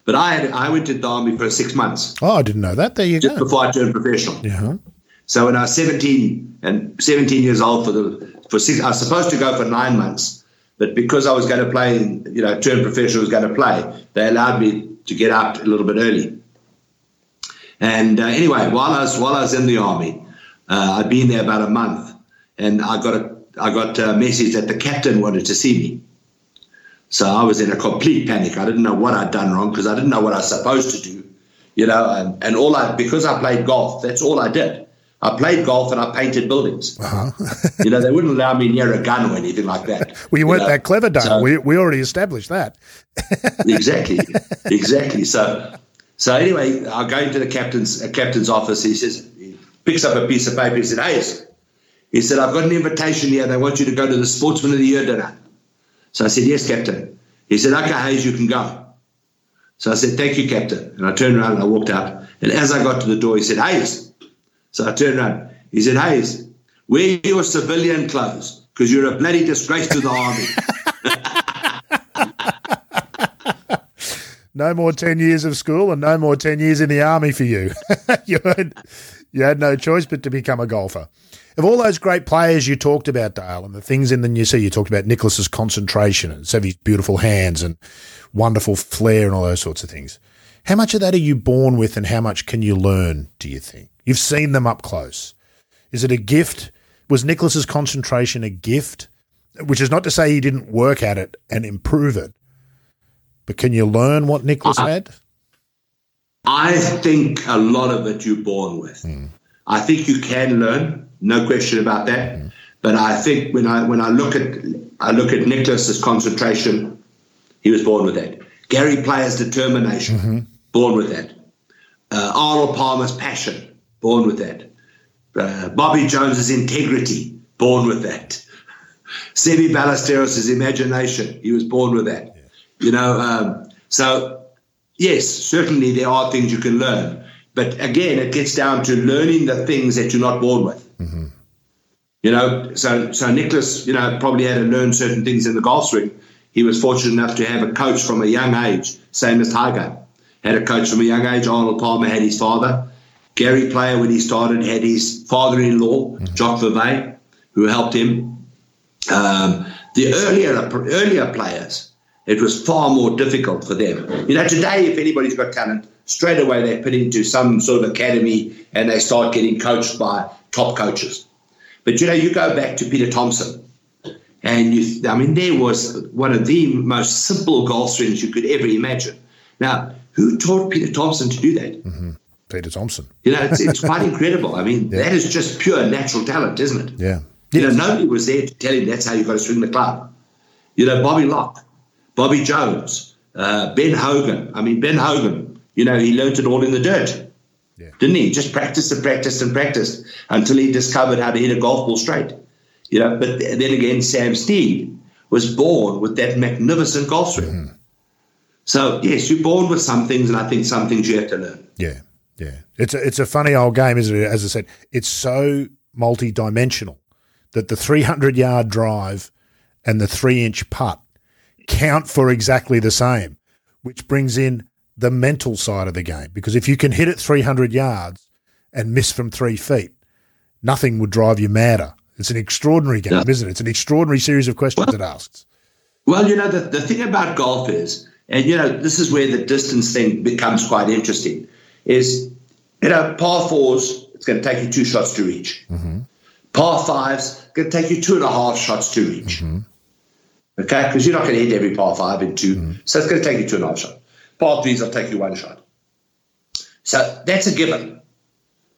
But I had I went to the army for six months Oh, I didn't know that. There you just go. before I turned professional. Yeah. So when I was 17 and 17 years old for the for six, I was supposed to go for nine months, but because I was going to play, you know, turn professional was going to play, they allowed me to get out a little bit early. And uh, anyway, while I was while I was in the army, uh, I'd been there about a month, and I got a I got a message that the captain wanted to see me. So I was in a complete panic. I didn't know what I'd done wrong because I didn't know what I was supposed to do, you know. And, and all I because I played golf, that's all I did. I played golf and I painted buildings. Uh-huh. you know, they wouldn't allow me near a gun or anything like that. Well, you weren't know. that clever, Dale. So- we, we already established that. exactly, exactly. So, so anyway, I go into the captain's uh, captain's office. He says, he picks up a piece of paper. He said, "Hey," he said, "I've got an invitation here. They want you to go to the Sportsman of the Year dinner." So I said, "Yes, Captain." He said, "Okay, Hayes, you can go." So I said, "Thank you, Captain." And I turned around and I walked out. And as I got to the door, he said, "Hayes." So I turned around. He said, "Hayes, wear your civilian clothes because you're a bloody disgrace to the army." No more 10 years of school and no more 10 years in the army for you. you, had, you had no choice but to become a golfer. Of all those great players you talked about, Dale, and the things in the you see, you talked about Nicklaus's concentration and Seve's beautiful hands and wonderful flair and all those sorts of things. How much of that are you born with and how much can you learn, do you think? You've seen them up close. Is it a gift? Was Nicklaus's concentration a gift? Which is not to say he didn't work at it and improve it. But can you learn what Nicklaus uh-huh. had? I think a lot of it you're born with. Hmm. I think you can learn, no question about that. Hmm. But I think when I when I look at I look at Nicklaus's concentration, he was born with that. Gary Player's determination, mm-hmm. born with that. Uh, Arnold Palmer's passion, born with that. Uh, Bobby Jones's integrity, born with that. Seve Ballesteros' imagination, he was born with that. You know, um, so yes, certainly there are things you can learn. But again, it gets down to learning the things that you're not born with. You know, so so Nicklaus, you know, probably had to learn certain things in the golf swing. He was fortunate enough to have a coach from a young age, same as Tiger. Had a coach from a young age. Arnold Palmer had his father. Gary Player, when he started, had his father-in-law, Jock Verwey, who helped him. Um, the earlier earlier players, it was far more difficult for them. You know, today, if anybody's got talent, straight away they're put into some sort of academy and they start getting coached by top coaches. But you know, you go back to Peter Thomson, and you, I mean, there was one of the most simple golf swings you could ever imagine. Now, who taught Peter Thomson to do that? Peter Thomson. You know, it's, it's quite incredible. I mean, that is just pure natural talent, isn't it? Yeah. You know, nobody was there to tell him that's how you've got to swing the club. You know, Bobby Locke, Bobby Jones, uh, Ben Hogan. I mean, Ben Hogan, you know, he learnt it all in the dirt. Yeah. Didn't he? Just practiced and practiced and practiced until he discovered how to hit a golf ball straight. You know, but then again, Sam Snead was born with that magnificent golf swing. So, yes, you're born with some things, and I think some things you have to learn. Yeah, yeah. It's a, it's a funny old game, isn't it? As I said, it's so multi-dimensional that the 300 yard drive and the three inch putt count for exactly the same, which brings in the mental side of the game. Because if you can hit it 300 yards and miss from three feet, nothing would drive you madder. It's an extraordinary game, Yeah. isn't it? It's an extraordinary series of questions it asks. Well, you know, the, the thing about golf is, and you know, this is where the distance thing becomes quite interesting, is, you know, par fours, it's going to take you two shots to reach. Mm-hmm. Par fives, going to take you two and a half shots to reach. Mm-hmm. Okay, because you're not going to hit every par five in 2 mm-hmm. so it's going to take you two and a half shots. Par threes will take you one shot. So that's a given.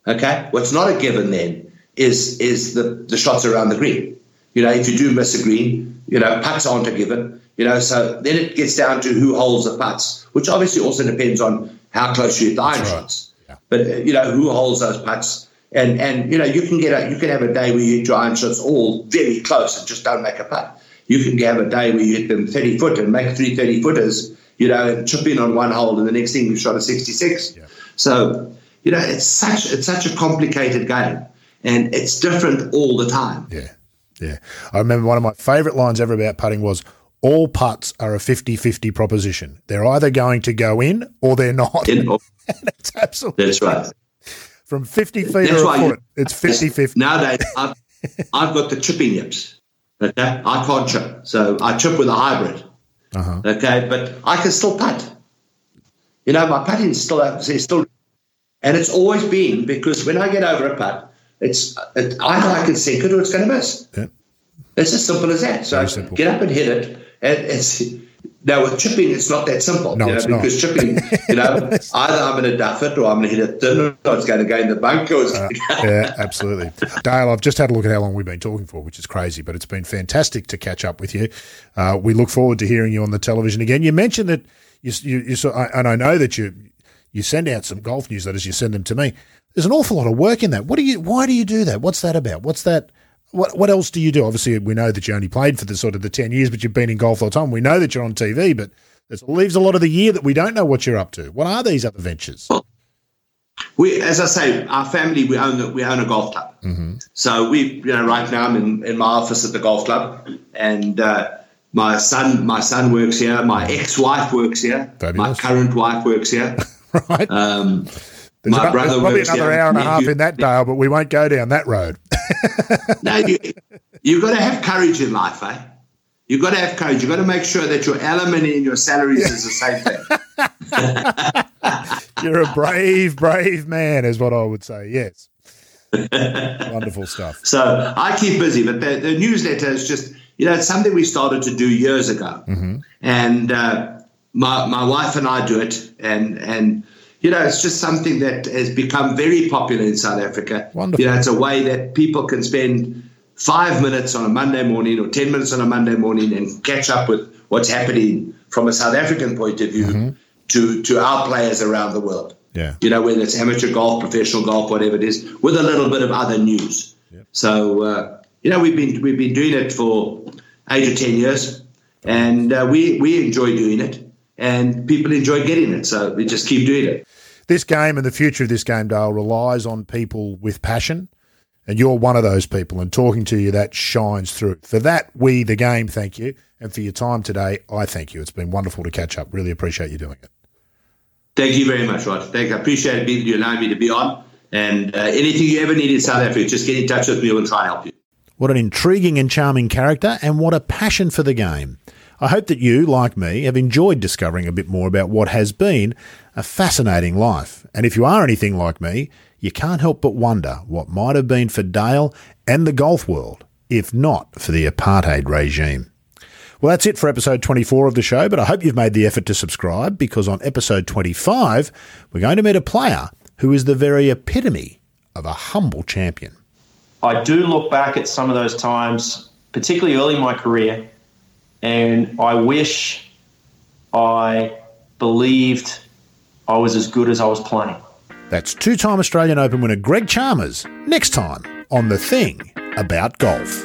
Okay, what's not a given then is is the, the shots around the green. You know, if you do miss a green, you know, putts aren't a given. You know, so then it gets down to who holds the putts, which obviously also depends on how close you hit the iron right. Yeah. But uh, you know, who holds those putts? And and you know, you can get a, you can have a day where you hit your iron shots all very close and just don't make a putt. You can have a day where you hit them 30 foot and make three 30 footers, you know, and chip in on one hole, and the next thing you've shot a 66. Yeah. So you know, it's such it's such a complicated game, and it's different all the time. Yeah, yeah. I remember one of my favourite lines ever about putting was, all putts are a 50-50 proposition. They're either going to go in or they're not. In, it's absolutely That's right. From 50 feet that's or a foot, it's 50-50. Nowadays, I've, I've got the chipping yips. Okay, I can't chip, so I chip with a hybrid. Uh-huh. Okay, but I can still putt. You know, my putting is still is still, and it's always been because when I get over a putt, it's it, either I can sink it or it's going to miss. Yeah. It's as simple as that. So get up and hit it, it's now with chipping, it's not that simple. No, you know, because not. chipping, you know, either I'm going to duff it or I'm going to hit it thin or it's going to go in the bunker. Uh, yeah, absolutely. Dale, I've just had a look at how long we've been talking for, which is crazy, but it's been fantastic to catch up with you. Uh, we look forward to hearing you on the television again. You mentioned that you, you, you saw, and I know that you you send out some golf newsletters. You send them to me. There's an awful lot of work in that. What do you? Why do you do that? What's that about? What's that? What what else do you do? Obviously, we know that you only played for the sort of the ten years, but you've been in golf all the time. We know that you're on TV, but it leaves a lot of the year that we don't know what you're up to. What are these other ventures? Well, we, as I say, our family we own the, we own a golf club. Mm-hmm. So we, you know, right now I'm in, in my office at the golf club, and uh, my son my son works here. My ex-wife works here. Fabulous. My current wife works here. right. Um, there's, my about, brother there's probably another hour and a half in that, Dale, but we won't go down that road. no, you, you've got to have courage in life, eh? You've got to have courage. You've got to make sure that your alimony and your salaries is the same thing. You're a brave, brave man, is what I would say. Yes. Wonderful stuff. So I keep busy, but the, the, newsletter is just, you know, it's something we started to do years ago. Mm-hmm. And uh, my, my wife and I do it. And, and, you know, it's just something that has become very popular in South Africa. Wonderful. You know, it's a way that people can spend five minutes on a Monday morning or 10 minutes on a Monday morning and catch up with what's happening from a South African point of view mm-hmm. to, to our players around the world. Yeah. You know, whether it's amateur golf, professional golf, whatever it is, with a little bit of other news. Yep. So, uh, you know, we've been, we've been doing it for eight or 10 years and uh, we, we enjoy doing it and people enjoy getting it. So we just keep doing it. This game and the future of this game, Dale, relies on people with passion. And you're one of those people, and talking to you, that shines through. For that, we, the game, thank you. And for your time today, I thank you. It's been wonderful to catch up. Really appreciate you doing it. Thank you very much, Rod. Thank you. I appreciate you allowing me to be on. And uh, anything you ever need in South Africa, just get in touch with me. We'll try and help you. What an intriguing and charming character, and what a passion for the game. I hope that you, like me, have enjoyed discovering a bit more about what has been a fascinating life. And if you are anything like me, you can't help but wonder what might have been for Dale and the golf world if not for the apartheid regime. Well, that's it for episode 24 of the show, but I hope you've made the effort to subscribe because on episode 25, we're going to meet a player who is the very epitome of a humble champion. I do look back at some of those times, particularly early in my career, and I wish I believed I was as good as I was playing. That's two time Australian Open winner Greg Chalmers next time on The Thing About Golf.